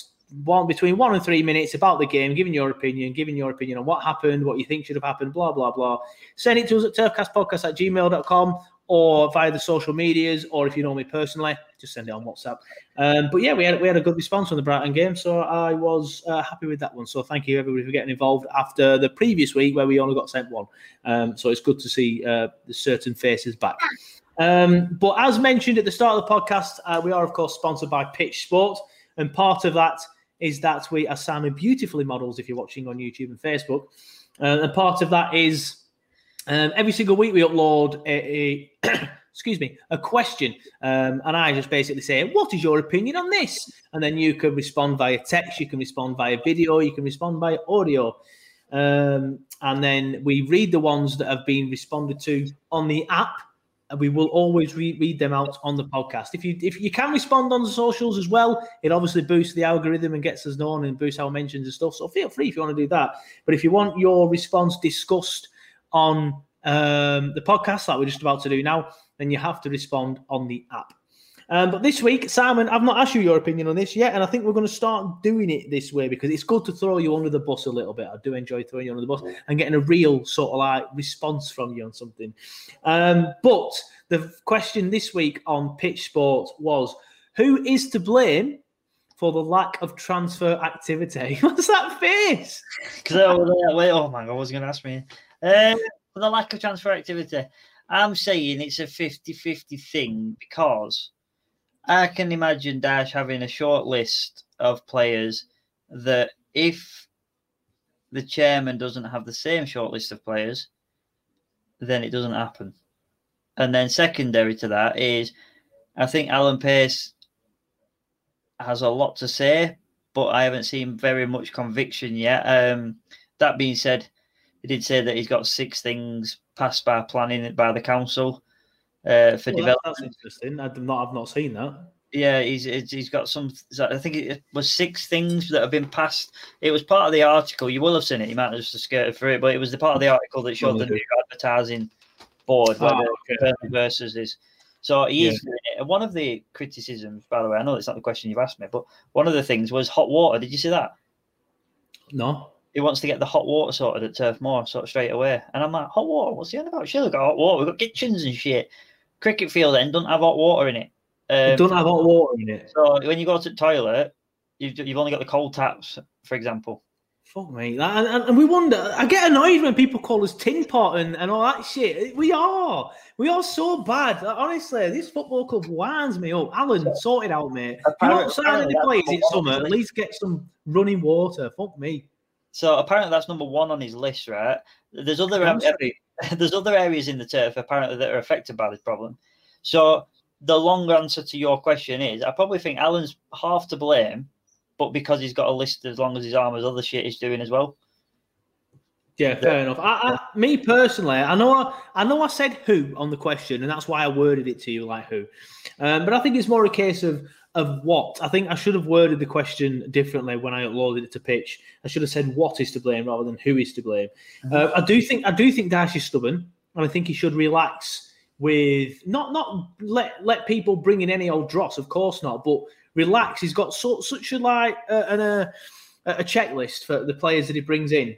[SPEAKER 1] one between one and three minutes about the game, giving your opinion, giving your opinion on what happened, what you think should have happened, blah, blah, blah. Send it to us at turfcastpodcast at gmail.com or via the social medias, or if you know me personally, just send it on WhatsApp. Um, but yeah, we had we had a good response on the Brighton game, so I was uh, happy with that one. So thank you everybody for getting involved after the previous week where we only got sent one. Um, so it's good to see uh, the certain faces back. Um, but as mentioned at the start of the podcast, uh, we are of course sponsored by Pitch Sport. And part of that is that we are Simon beautifully models if you're watching on YouTube and Facebook. Uh, and part of that is um, every single week we upload a, a (clears throat) excuse me, a question. Um, and I just basically say, What is your opinion on this? And then you can respond via text, you can respond via video, you can respond via audio. Um, and then we read the ones that have been responded to on the app. We will always re- read them out on the podcast. If you if you can respond on the socials as well, it obviously boosts the algorithm and gets us known and boosts our mentions and stuff. So feel free if you want to do that. But if you want your response discussed on um, the podcast that we're just about to do now, then you have to respond on the app. Um, but this week, Simon, I've not asked you your opinion on this yet, and I think we're going to start doing it this way because it's good to throw you under the bus a little bit. I do enjoy throwing you under the bus and getting a real sort of like response from you on something. Um, but the question this week on Pitch Sport was who is to blame for the lack of transfer activity? (laughs) What's that face?
[SPEAKER 2] Because I was oh, wait, oh my god, I was going to ask me. Um, for the lack of transfer activity, I'm saying it's a 50 50 thing because I can imagine Dyche having a short list of players that if the chairman doesn't have the same short list of players, then it doesn't happen. And then secondary to that is I think Alan Pace has a lot to say, but I haven't seen very much conviction yet. Um, that being said, he did say that he's got six things passed by planning by the council uh, for
[SPEAKER 1] well,
[SPEAKER 2] development.
[SPEAKER 1] That's interesting. I've not, I've not seen that.
[SPEAKER 2] Yeah, he's he's got some. I think it was six things that have been passed. It was part of the article. You will have seen it. You might have just skirted through it, but it was the part of the article that showed the new advertising board where
[SPEAKER 1] Oh,
[SPEAKER 2] the versus is. So he is doing it. And one of the criticisms, by the way, I know it's not the question you've asked me, but one of the things was hot water. Did you see that?
[SPEAKER 1] No.
[SPEAKER 2] He wants to get the hot water sorted at Turf Moor sort of straight away. And I'm like, hot water? What's the end about? Sure, we've got hot water. We've got kitchens and shit. Cricket field then doesn't have hot water in it.
[SPEAKER 1] It don't um, have hot water in it.
[SPEAKER 2] So when you go to the toilet, you've, you've only got the cold taps, for example.
[SPEAKER 1] Fuck me. And, and, and we wonder, I get annoyed when people call us tin pot and, and all that shit. We are. We are so bad. Honestly, this football club winds me up. Alan, sort it out, mate. You're not signing the players in summer, at least get some running water. Fuck me.
[SPEAKER 2] So apparently that's number one on his list, right? There's other. (laughs) there's other areas in the turf apparently that are affected by this problem. So the long answer to your question is, I probably think Alan's half to blame, but because he's got a list as long as his arm as other shit he's doing as well.
[SPEAKER 1] Yeah, fair enough. I, I, me personally, I know I, I know I said who on the question, and that's why I worded it to you like who. Um, but I think it's more a case of of what. I think I should have worded the question differently when I uploaded it to pitch. I should have said what is to blame rather than who is to blame. Uh, I do think I do think Dyche is stubborn, and I think he should relax with not not let let people bring in any old dross, of course not, but relax. He's got so, such a like uh, an, uh, a checklist for the players that he brings in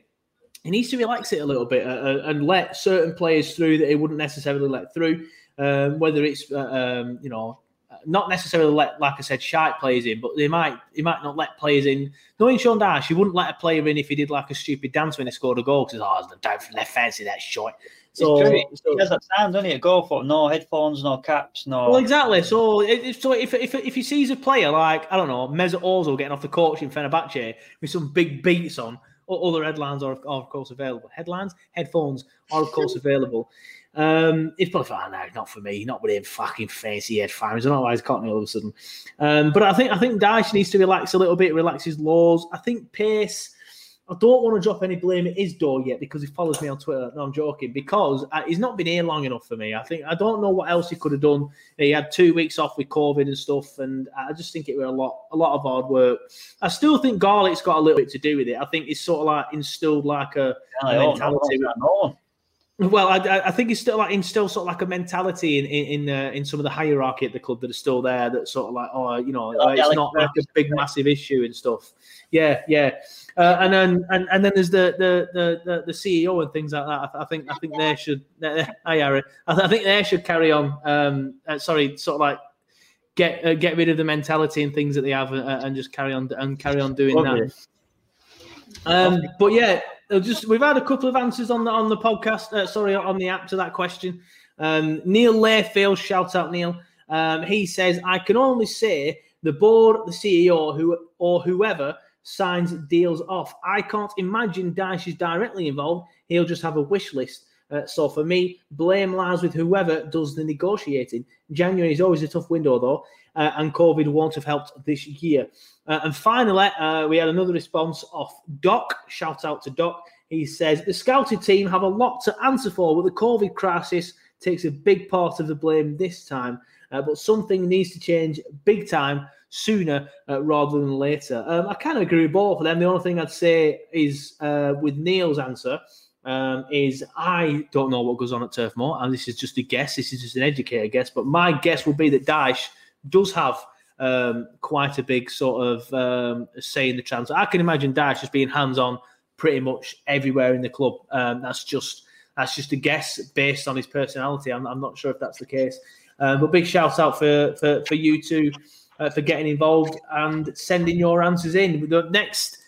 [SPEAKER 1] he needs to relax it a little bit uh, and let certain players through that he wouldn't necessarily let through. Um, whether it's uh, um, you know not necessarily let, like I said, sharp players in, but they might he might not let players in. Knowing Sean Dyche, he wouldn't let a player in if he did like a stupid dance when he scored a goal because oh, don't they fancy that shot. So,
[SPEAKER 2] it's true. He has that sound, doesn't he? Go for. No headphones, no caps, no.
[SPEAKER 1] Well, exactly. So, if, so if, if if he sees a player like I don't know Mesut Ozil getting off the coach in Fenerbahce with some big beats on, other headlines are, are of course available. Headlines, headphones are of course available. Um, it's probably like, oh, no, not for me, not with him fucking fancy. I don't know why he's caught me all of a sudden. Um, but I think I think Dyche needs to relax a little bit, relax his laws. I think Pace. I don't want to drop any blame at his door yet because he follows me on Twitter. No, I'm joking. Because uh, he's not been here long enough for me. I think I don't know what else he could have done. He had two weeks off with COVID and stuff, and I just think it was a lot, a lot of hard work. I still think Garlick's got a little bit to do with it. I think he's sort of like instilled like a,
[SPEAKER 2] Yeah,
[SPEAKER 1] a
[SPEAKER 2] I
[SPEAKER 1] mentality.
[SPEAKER 2] know.
[SPEAKER 1] Well, I, I- think it's still like instill sort of like a mentality in in in, uh, in some of the hierarchy at the club that are still there. That sort of like, oh, you know, uh, it's not like a big massive issue and stuff. Yeah, yeah. Uh, and then and, and then there's the, the the the CEO and things like that. I, I think I think they should. Hi, Harry. I, think they should carry on. Um, uh, sorry, sort of like get uh, get rid of the mentality and things that they have, uh, and just carry on and carry on doing
[SPEAKER 2] Lovely.
[SPEAKER 1] that. Um, but yeah, just we've had a couple of answers on the on the podcast. Uh, sorry, on the app to that question. Um, Neil Layfield, shout out Neil. Um, he says, "I can only say The board, the CEO, who or whoever signs deals off. I can't imagine Dyche is directly involved. He'll just have a wish list. Uh, so for me, blame lies with whoever does the negotiating. January is always a tough window, though, uh, and COVID won't have helped this year. Uh, and finally, uh, we had another response off Doc. Shout out to Doc. He says the scouted team have a lot to answer for, but the COVID crisis takes a big part of the blame this time. Uh, but something needs to change big time sooner uh, rather than later. Um, I kind of agree with both of them. The only thing I'd say is uh, with Neil's answer um, is I don't know what goes on at Turf Moor, and this is just a guess. This is just an educated guess, but my guess would be that Dyche does have um, quite a big sort of um, say in the transfer. I can imagine Dyche just being hands on pretty much everywhere in the club. Um, that's just that's just a guess based on his personality. I'm, I'm not sure if that's the case. Uh, but big shout out for for, for you two uh, for getting involved and sending your answers in. The next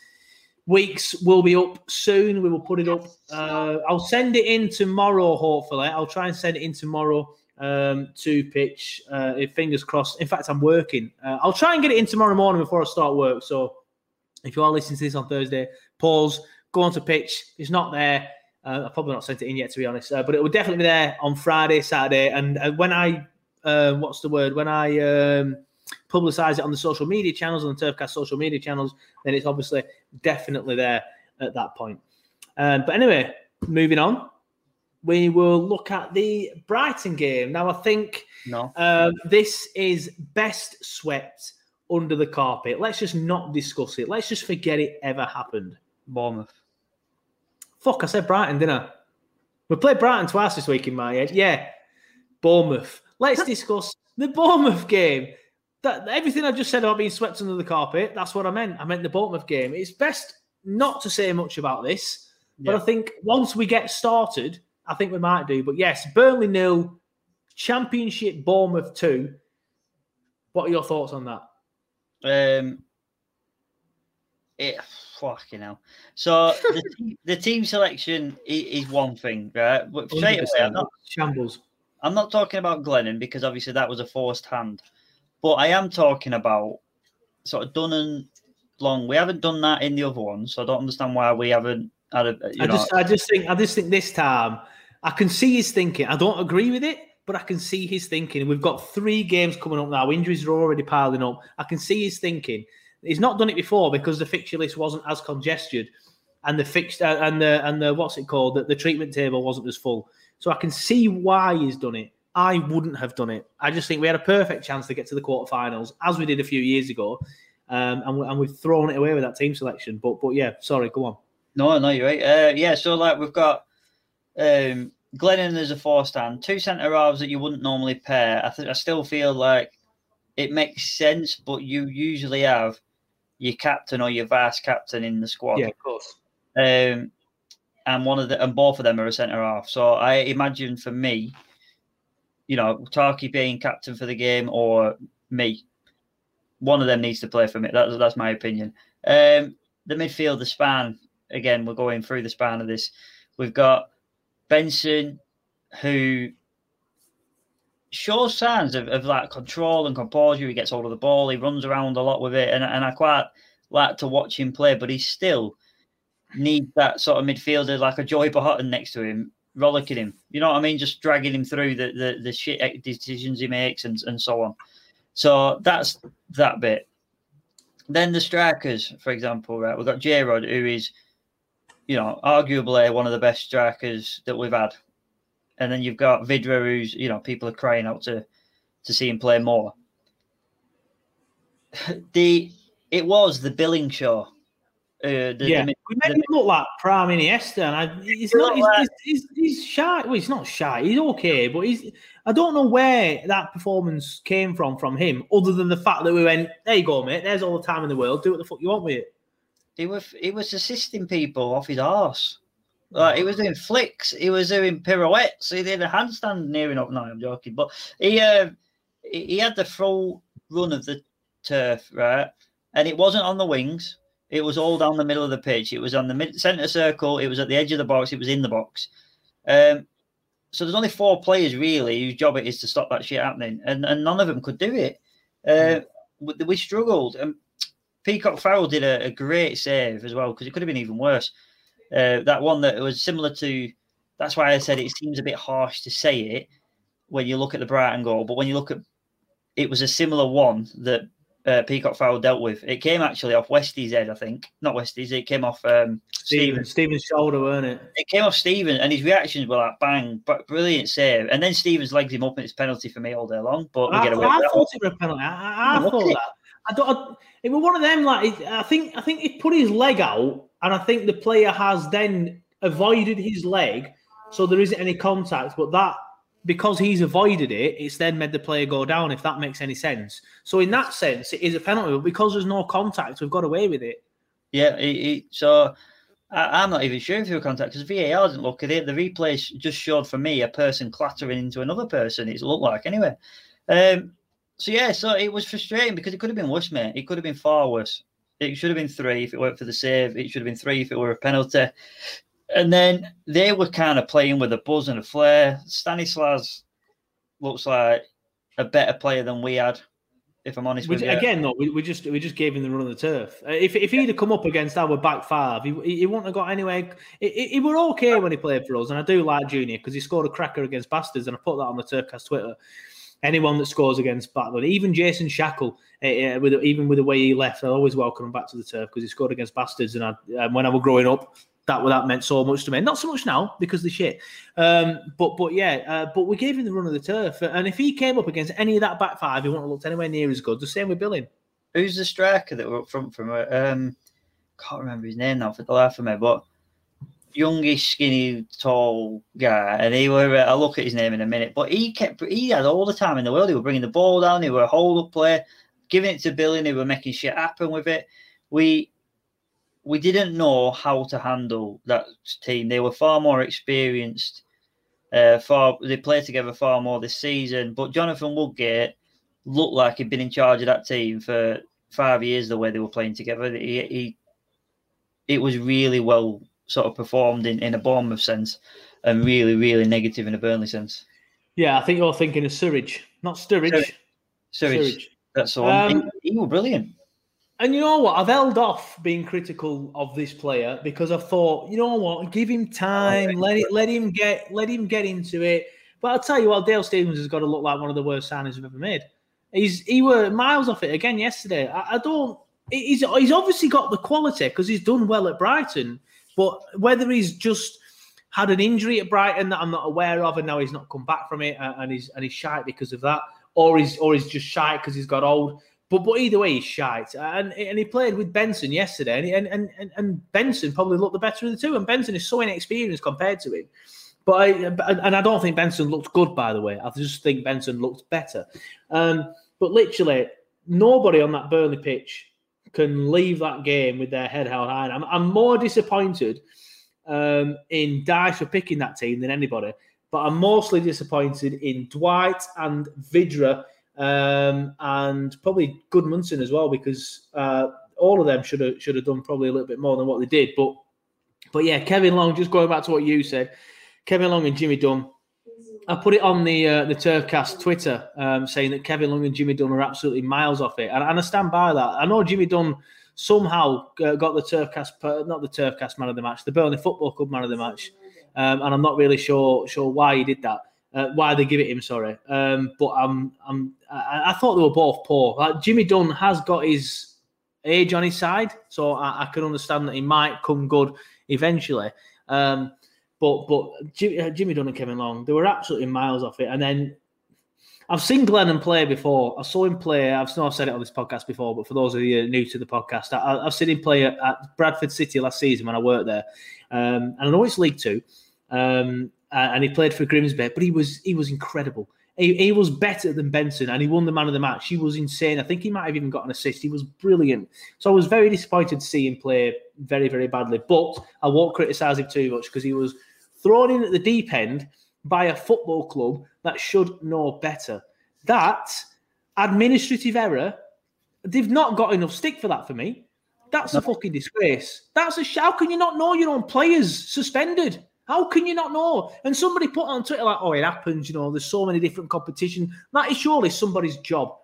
[SPEAKER 1] weeks will be up soon. We will put it up. Uh, I'll send it in tomorrow. Hopefully, I'll try and send it in tomorrow um, to pitch. Uh, if fingers crossed. In fact, I'm working. Uh, I'll try and get it in tomorrow morning before I start work. So if you are listening to this on Thursday, pause, go on to pitch. It's not there. Uh, I've probably not sent it in yet, to be honest. Uh, but it will definitely be there on Friday, Saturday, and uh, when I, uh, what's the word? When I um, publicize it on the social media channels, on the Turfcast social media channels, then it's obviously definitely there at that point. Um, but anyway, moving on, we will look at the Brighton game. Now, I think
[SPEAKER 2] no.
[SPEAKER 1] um, this is best swept under the carpet. Let's just not discuss it. Let's just forget it ever happened.
[SPEAKER 2] Bournemouth.
[SPEAKER 1] Fuck, I said Brighton, didn't I? We played Brighton twice this week in my head. Yeah, Bournemouth. Let's (laughs) discuss the Bournemouth game. That everything I just said about being swept under the carpet. That's what I meant. I meant the Bournemouth game. It's best not to say much about this, but
[SPEAKER 2] Yeah.
[SPEAKER 1] I think once we get started, I think we might do. But yes, Burnley nil, Championship Bournemouth two. What are your thoughts on that?
[SPEAKER 2] Um, it fucking hell. So the, (laughs) team, the team selection is, is one thing, right? But straight away, I'm not
[SPEAKER 1] shambles.
[SPEAKER 2] I'm not talking about Glennon because obviously that was a forced hand, but I am talking about sort of Dunne Long. We haven't done that in the other ones, so I don't understand why we haven't had a. You
[SPEAKER 1] I
[SPEAKER 2] know,
[SPEAKER 1] just, I just think, I just think this time, I can see his thinking. I don't agree with it, but I can see his thinking. We've got three games coming up now. Injuries are already piling up. I can see his thinking. He's not done it before because the fixture list wasn't as congested, and the fixed uh, and the and the what's it called? That the treatment table wasn't as full. So I can see why he's done it. I wouldn't have done it. I just think we had a perfect chance to get to the quarterfinals, as we did a few years ago, um, and, we, and we've thrown it away with that team selection. But but yeah, sorry, go on.
[SPEAKER 2] No, no, you're right. Uh, yeah, so like we've got um, Glennon as a four stand, two centre halves that you wouldn't normally pair. I think I still feel like it makes sense, but you usually have your captain or your vice captain in the squad.
[SPEAKER 1] Yeah, of course.
[SPEAKER 2] Um, and one of the and both of them are a centre half. So I imagine for me, you know, Tarky being captain for the game or me, one of them needs to play for me. That's that's my opinion. Um, the midfield, the span. Again, we're going through the span of this. We've got Benson, who shows signs of, of like control and composure. He gets hold of the ball. He runs around a lot with it, and and I quite like to watch him play. But he still needs that sort of midfielder like a Joey Barton next to him, rollicking him. You know what I mean? Just dragging him through the the, the shit decisions he makes and and so on. So that's that bit. Then the strikers, for example, right? We've got J Rod, who is, you know, arguably one of the best strikers that we've had. And then you've got Vydra, who's, you know, people are crying out to to see him play more. (laughs) The it was the billing show. Uh, the,
[SPEAKER 1] yeah,
[SPEAKER 2] the,
[SPEAKER 1] we made him look like prime Iniesta, and I, he's not. He's,
[SPEAKER 2] like-
[SPEAKER 1] he's, he's, he's shy. Well, he's not shy. He's okay, but he's. I don't know where that performance came from from him, other than the fact that we went, "There you go, mate. There's all the time in the world. Do what the fuck you want with it."
[SPEAKER 2] He was he was assisting people off his arse. Like he was doing flicks, he was doing pirouettes, he did a handstand near enough. No, I'm joking, but he uh, he had the full run of the turf, right? And it wasn't on the wings; it was all down the middle of the pitch. It was on the mid center circle. It was at the edge of the box. It was in the box. Um, so there's only four players really whose job it is to stop that shit happening, and and none of them could do it. Uh, we, we struggled. And Peacock Farrell did a, a great save as well because it could have been even worse. Uh, that one that was similar to. That's why I said it seems a bit harsh to say it when you look at the Brighton goal, but when you look at it was a similar one that uh, Peacock Farrell dealt with. It came actually off Westie's head, I think. Not Westie's, it came off um,
[SPEAKER 1] Steven. Steven's shoulder, weren't it?
[SPEAKER 2] It came off Steven, and his reactions were like bang, but brilliant save. And then Stephens legs him up, and it's penalty for me all day long. But we
[SPEAKER 1] I,
[SPEAKER 2] get away
[SPEAKER 1] I
[SPEAKER 2] with
[SPEAKER 1] thought it was a penalty. I, I thought
[SPEAKER 2] it.
[SPEAKER 1] that. I don't. I, it was one of them. Like I think, I think he put his leg out, and I think the player has then avoided his leg, so there isn't any contact. But that because he's avoided it, it's then made the player go down. If that makes any sense. So in that sense, it is a penalty. But because there's no contact, we've got away with it.
[SPEAKER 2] Yeah, so I, I'm not even sure if there was contact because VAR didn't look at it. The replay just showed for me a person clattering into another person. It looked like anyway. Um, so yeah, so it was frustrating because it could have been worse, mate. It could have been far worse. It should have been three if it weren't for the save. It should have been three if it were a penalty. And then they were kind of playing with a buzz and a flare. Stanislas looks like a better player than we had, if I'm honest
[SPEAKER 1] We,
[SPEAKER 2] with you.
[SPEAKER 1] again, though, we, we just we just gave him the run of the turf. Uh, If if he'd have come up against our back five, he, he wouldn't have got anywhere. He, he, he were okay when he played for us, and I do like Junior because he scored a cracker against Bastards, and I put that on the Turfcast Twitter. Anyone that scores against Batman, even Jason Shackell, uh, with even with the way he left, I always welcome him back to the turf because he scored against Bastards, and I, um, when I was growing up, that that meant so much to me. Not so much now because the shit, um, but but yeah, uh, but we gave him the run of the turf, and if he came up against any of that back five, he wouldn't have looked anywhere near as good. The same with Billing.
[SPEAKER 2] Who's the striker that were up front from? uh, Um, can't remember his name now for the life of me, but youngish, skinny, tall guy, and he were. Uh, I'll look at his name in a minute, but he kept. He had all the time in the world. He was bringing the ball down. He were a hold up play, giving it to Billy. and He were making shit happen with it. We we didn't know how to handle that team. They were far more experienced. Uh, far they played together far more this season. But Jonathan Woodgate looked like he'd been in charge of that team for five years. The way they were playing together, he, he it was really well sort of performed in, in a Bournemouth sense, and really really negative in a Burnley sense.
[SPEAKER 1] Yeah, I think you're thinking of Surridge, not Sturridge.
[SPEAKER 2] Surridge, that's the one.
[SPEAKER 1] Um,
[SPEAKER 2] he, he was brilliant.
[SPEAKER 1] And you know what? I've held off being critical of this player because I thought, you know what, give him time, let it, let him get, let him get into it. But I'll tell you what, Dale Stephens has got to look like one of the worst signings we've ever made. He's he were miles off it again yesterday. I, I don't. He's he's obviously got the quality because he's done well at Brighton, but whether he's just had an injury at Brighton that I'm not aware of, and now he's not come back from it, uh, and he's and he's shite because of that, or he's or he's just shite because he's got old. But but either way, he's shite. And and he played with Benson yesterday, and and, and and and Benson probably looked the better of the two. And Benson is so inexperienced compared to him. But I, and I don't think Benson looked good, by the way. I just think Benson looked better. Um, but literally, nobody on that Burnley pitch can leave that game with their head held high. I'm, I'm more disappointed um, in Dyche for picking that team than anybody. But I'm mostly disappointed in Dwight and Vydra um, and probably Gudmundsson as well because uh, all of them should have should have done probably a little bit more than what they did. But but yeah, Kevin Long. Just going back to what you said, Kevin Long and Jimmy Dunne. I put it on the uh, the Turfcast Twitter um, saying that Kevin Long and Jimmy Dunne are absolutely miles off it, and, and I stand by that. I know Jimmy Dunne somehow uh, got the Turfcast, not the Turfcast man of the match, the Burnley Football Club man of the match, um, and I'm not really sure sure why he did that, uh, why they give it him. Sorry, um, but I'm I'm I, I thought they were both poor. Like Jimmy Dunne has got his age on his side, so I, I can understand that he might come good eventually. Um, but but Jimmy, uh, Jimmy Dunne and Kevin Long, they were absolutely miles off it. And then I've seen Glennon play before. I saw him play. I've, no, I've said it on this podcast before, but for those of you new to the podcast, I, I've seen him play at, at Bradford City last season when I worked there, um, and I know it's League Two, um, and he played for Grimsby, but he was he was incredible. He, he was better than Benson, and he won the man of the match. He was insane. I think he might have even got an assist. He was brilliant. So I was very disappointed to see him play very very badly. But I won't criticise him too much because he was thrown in at the deep end by a football club that should know better. That administrative error, they've not got enough stick for that for me. That's a fucking disgrace. That's a sh- how can you not know your own players suspended? How can you not know? And somebody put on Twitter like, "Oh, it happens." You know, there's so many different competitions. That is surely somebody's job.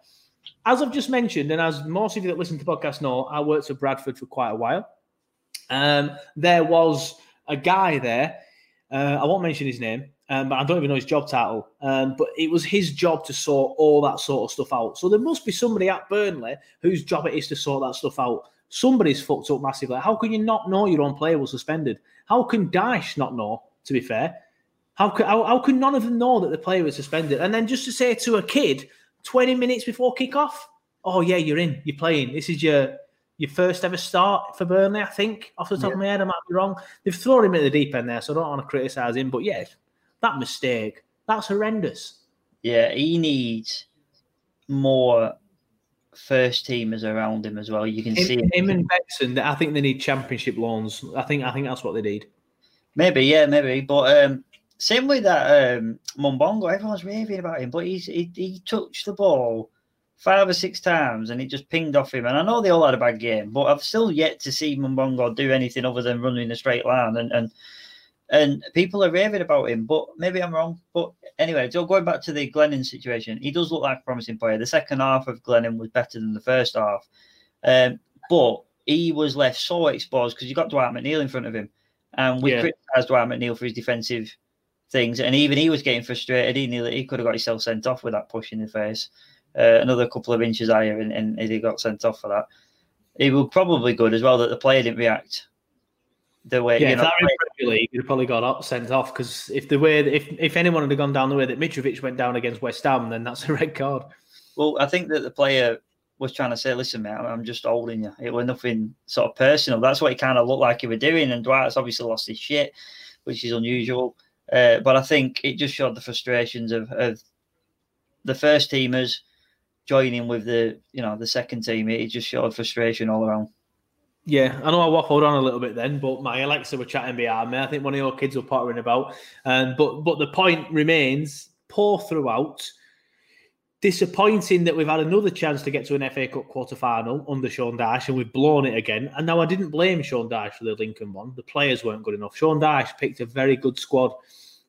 [SPEAKER 1] as I've just mentioned, and as most of you that listen to the podcast know, I worked at Bradford for quite a while. Um, there was a guy there. Uh, I won't mention his name, um, but I don't even know his job title. Um, but it was his job to sort all that sort of stuff out. So there must be somebody at Burnley whose job it is to sort that stuff out. Somebody's fucked up massively. How can you not know your own player was suspended? How can Dyche not know? To be fair, how can how, how can none of them know that the player was suspended? And then just to say to a kid, twenty minutes before kickoff, oh yeah, you're in, you're playing. This is your your first ever start for Burnley, I think. Off the top
[SPEAKER 2] Yeah.
[SPEAKER 1] of my head, I might be wrong. They've thrown him at the deep end there, so I don't want to criticise him. But yeah, that mistake, that's horrendous.
[SPEAKER 2] Yeah, he needs more first teamers around him as well. You can see
[SPEAKER 1] Him, him and Bexon, I think they need championship loans. I think I think that's what they need.
[SPEAKER 2] Maybe, yeah, maybe. But um, same with that um, Mumbongo. Everyone's raving about him, but he's he, he touched the ball five or six times and it just pinged off him. And I know they all had a bad game, but I've still yet to see Mumbongo do anything other than running in a straight line. And and and people are raving about him, but maybe I'm wrong. But anyway, so going back to the Glennon situation, he does look like a promising player. The second half of Glennon was better than the first half, um, but he was left so exposed because you got Dwight McNeil in front of him, and we
[SPEAKER 1] Yeah.
[SPEAKER 2] criticised Dwight McNeil for his defensive things, and even he was getting frustrated. He nearly he could have got himself sent off with that push in the face, uh, another couple of inches higher, and, and he got sent off for that. It was probably good as well that the player didn't react the way
[SPEAKER 1] Yeah,
[SPEAKER 2] you
[SPEAKER 1] if
[SPEAKER 2] know.
[SPEAKER 1] that Premier League, you'd probably got up, sent off because if the way if if anyone had gone down the way that Mitrovic went down against West Ham, then that's (laughs) a red card.
[SPEAKER 2] Well, I think that the player was trying to say, "Listen, mate, I'm just holding you." It was nothing sort of personal. That's what it kind of looked like he was doing. And Dwight's obviously lost his shit, which is unusual. Uh, but I think it just showed the frustrations of, of the first teamers joining with the you know the second team. It just showed frustration all around.
[SPEAKER 1] Yeah, I know I waffled on a little bit then, but my Alexa were chatting behind me. I think one of your kids were pottering about. Um, but but the point remains poor throughout. Disappointing that we've had another chance to get to an FA Cup quarter final under Sean Dyche and we've blown it again. And now I didn't blame Sean Dyche for the Lincoln one. The players weren't good enough. Sean Dyche picked a very good squad,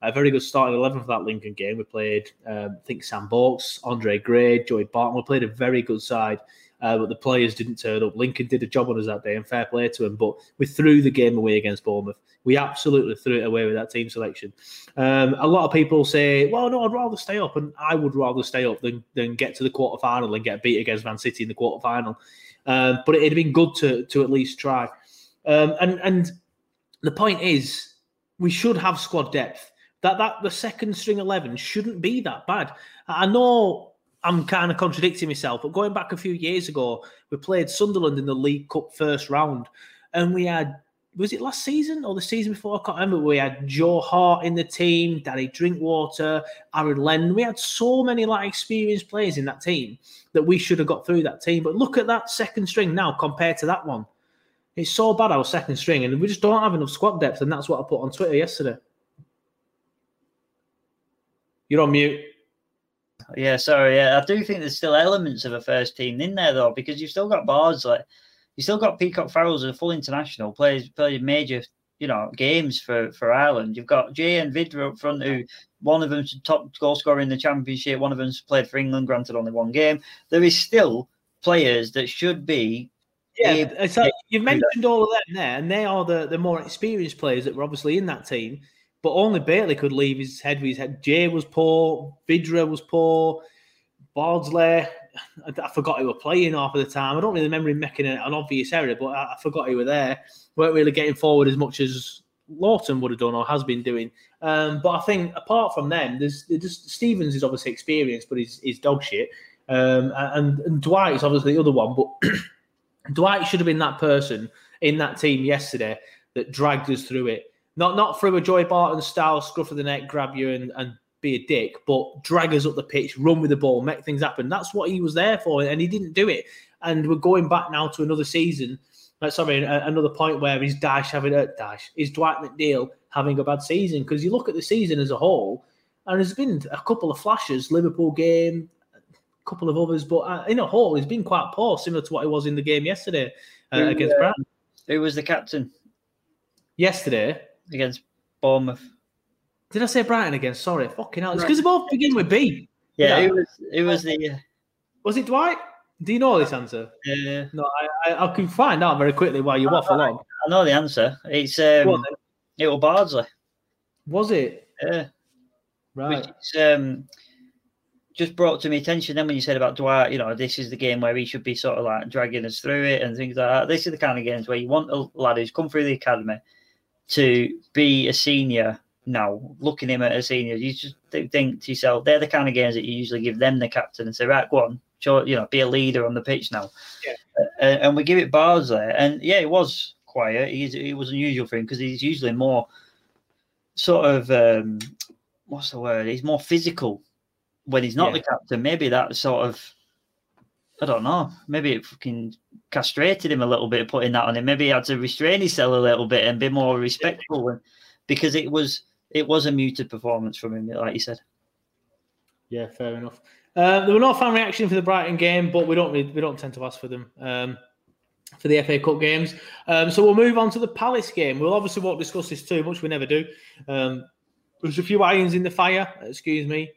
[SPEAKER 1] a very good starting 11 for that Lincoln game. We played, um, I think, Sam Vokes, Andre Gray, Joey Barton. We played a very good side. Uh, but the players didn't turn up. Lincoln did a job on us that day, and fair play to him. But we threw the game away against Bournemouth. We absolutely threw it away with that team selection. Um, a lot of people say, "Well, no, I'd rather stay up," and I would rather stay up than than get to the quarter final and get beat against Man City in the quarter final. Um, but it'd have been good to to at least try. Um, and and the point is, we should have squad depth. That that the second string eleven shouldn't be that bad. I know I'm kind of contradicting myself, but going back a few years ago, we played Sunderland in the League Cup first round, and we had was it last season or the season before? I can't remember. We had Joe Hart in the team, Danny Drinkwater, Aaron Lennon. We had so many like experienced players in that team that we should have got through that team. But look at that second string now compared to that one. It's so bad our second string, and we just don't have enough squad depth, and that's what I put on Twitter yesterday. You're on mute.
[SPEAKER 2] Yeah, sorry. Yeah, I do think there's still elements of a first team in there though, because you've still got Bardsley, you still got Peacock Farrell's a full international, plays plays major, you know, games for for Ireland. You've got Jay and Vydra up front, who one of them's top goal scorer in the championship, one of them's played for England, granted only one game. There is still players that should be.
[SPEAKER 1] Yeah, so you've mentioned all of them there, and they are the, the more experienced players that were obviously in that team. But only Bailey could leave his head with his head. Jay was poor, Vydra was poor, Bardsley. I, I forgot he were playing half of the time. I don't really remember him making a- an obvious error, but I, I forgot he were there. weren't really getting forward as much as Lowton would have done or has been doing. Um, but I think apart from them, there's, there's just Stephens is obviously experienced, but he's, he's dog shit. Um, and, and Dwight is obviously the other one, but (clears throat) Dwight should have been that person in that team yesterday that dragged us through it. Not not through a Joey Barton style scruff of the neck, grab you and, and be a dick, but drag us up the pitch, run with the ball, make things happen. That's what he was there for, and he didn't do it. And we're going back now to another season. Uh, sorry, another point where is Dash having a Dash is Dwight McNeil having a bad season? Because you look at the season as a whole, and there's been a couple of flashes, Liverpool game, a couple of others, but uh, in a whole, he's been quite poor, similar to what he was in the game yesterday uh,
[SPEAKER 2] Who,
[SPEAKER 1] against
[SPEAKER 2] uh,
[SPEAKER 1] Brighton.
[SPEAKER 2] Who was the captain
[SPEAKER 1] Yesterday
[SPEAKER 2] against Bournemouth?
[SPEAKER 1] Did I say Brighton again? Sorry, fucking hell. It's because they both begin with B.
[SPEAKER 2] Yeah,
[SPEAKER 1] Yeah.
[SPEAKER 2] who was who was the uh,
[SPEAKER 1] Was it Dwight? Do you know this answer?
[SPEAKER 2] Yeah.
[SPEAKER 1] No, I, I, I can find out very quickly while you waffle on.
[SPEAKER 2] I know the answer. It's um,
[SPEAKER 1] Go
[SPEAKER 2] it was Bardsley.
[SPEAKER 1] Was it?
[SPEAKER 2] Yeah.
[SPEAKER 1] Right.
[SPEAKER 2] Which is, um, just brought to my attention then when you said about Dwight, you know, this is the game where he should be sort of like dragging us through it and things like that. This is the kind of games where you want a lad who's come through the academy to be a senior now, looking him at a senior, you just think to yourself, they're the kind of games that you usually give them the captain and say, right, go on, show, you know, be a leader on the pitch now.
[SPEAKER 1] Yeah.
[SPEAKER 2] Uh, and we give it bars there. And yeah, it was quiet. He's, it was unusual for him because he's usually more sort of, um, what's the word? He's more physical when he's not
[SPEAKER 1] Yeah.
[SPEAKER 2] the captain. Maybe that sort of, I don't know. Maybe it fucking castrated him a little bit, putting that on him. Maybe he had to restrain himself a little bit and be more respectful, and, because it was it was a muted performance from him, like you said.
[SPEAKER 1] Yeah, fair enough. Uh, there were no fan reaction for the Brighton game, but we don't we don't tend to ask for them um, for the FA Cup games. Um, so we'll move on to the Palace game. We'll obviously won't discuss this too much. We never do. Um, there's a few irons in the fire. Excuse me.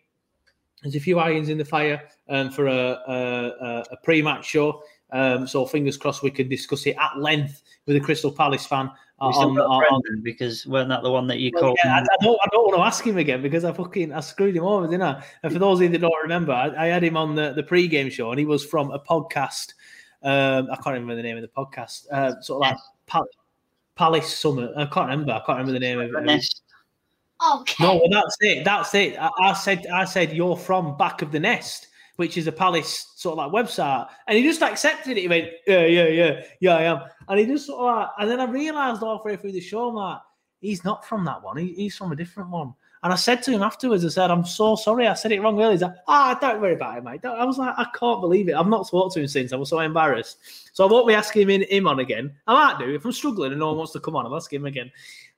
[SPEAKER 1] There's a few irons in the fire um, for a, a- a pre-match show. Um, so fingers crossed we can discuss it at length with a Crystal Palace fan.
[SPEAKER 2] We
[SPEAKER 1] on- on- on-
[SPEAKER 2] because weren't that the one that you
[SPEAKER 1] well,
[SPEAKER 2] called?
[SPEAKER 1] yeah, I, I don't. I don't want to ask him again because I fucking I screwed him over, didn't I? And for those of you that don't remember, I, I had him on the, the pre-game show, and he was from a podcast. Um, I can't remember the name of the podcast. Uh, sort of like Pal- Palace Summit. I can't remember. I can't remember the name of it.
[SPEAKER 2] Nest.
[SPEAKER 7] Okay.
[SPEAKER 1] No, well, that's it. That's it. I, I said. I said you're from Back of the Nest, which is a Palace sort of like website, and he just accepted it. He went, yeah, yeah, yeah, yeah, I am. And he just sort of like, and then I realised halfway through the show, I'm like, he's not from that one. He, he's from a different one. And I said to him afterwards, I said, I'm so sorry. I said it wrong earlier. He's like, ah, don't worry about it, mate. Don't-" I was like, I can't believe it. I've not spoken to him since. I was so embarrassed. So I won't be asking him, in, him on again. I might do. If I'm struggling and no one wants to come on, I'll ask him again.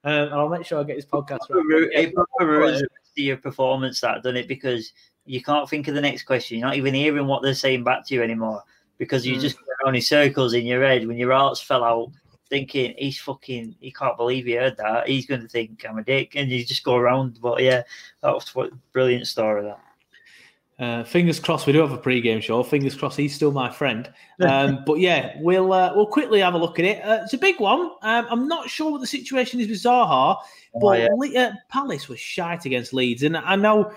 [SPEAKER 1] Um, and I'll make sure I get his podcast right.
[SPEAKER 2] It proper ruins the rest of your performance, that done it because you can't think of the next question. You're not even hearing what they're saying back to you anymore because you
[SPEAKER 1] Mm.
[SPEAKER 2] just go around in circles in your head when your hearts fell out, thinking he's fucking, he can't believe he heard that. He's going to think I'm a dick, and you just go around. But yeah, that was what brilliant story that.
[SPEAKER 1] Uh, fingers crossed we do have a pre-game show. Fingers crossed he's still my friend. Um, (laughs) but yeah, we'll uh, we'll quickly have a look at it. Uh, it's a big one. Um, I'm not sure what the situation is with Zaha, but
[SPEAKER 2] Oh, yeah.
[SPEAKER 1] Le- uh, Palace was shite against Leeds, and I know.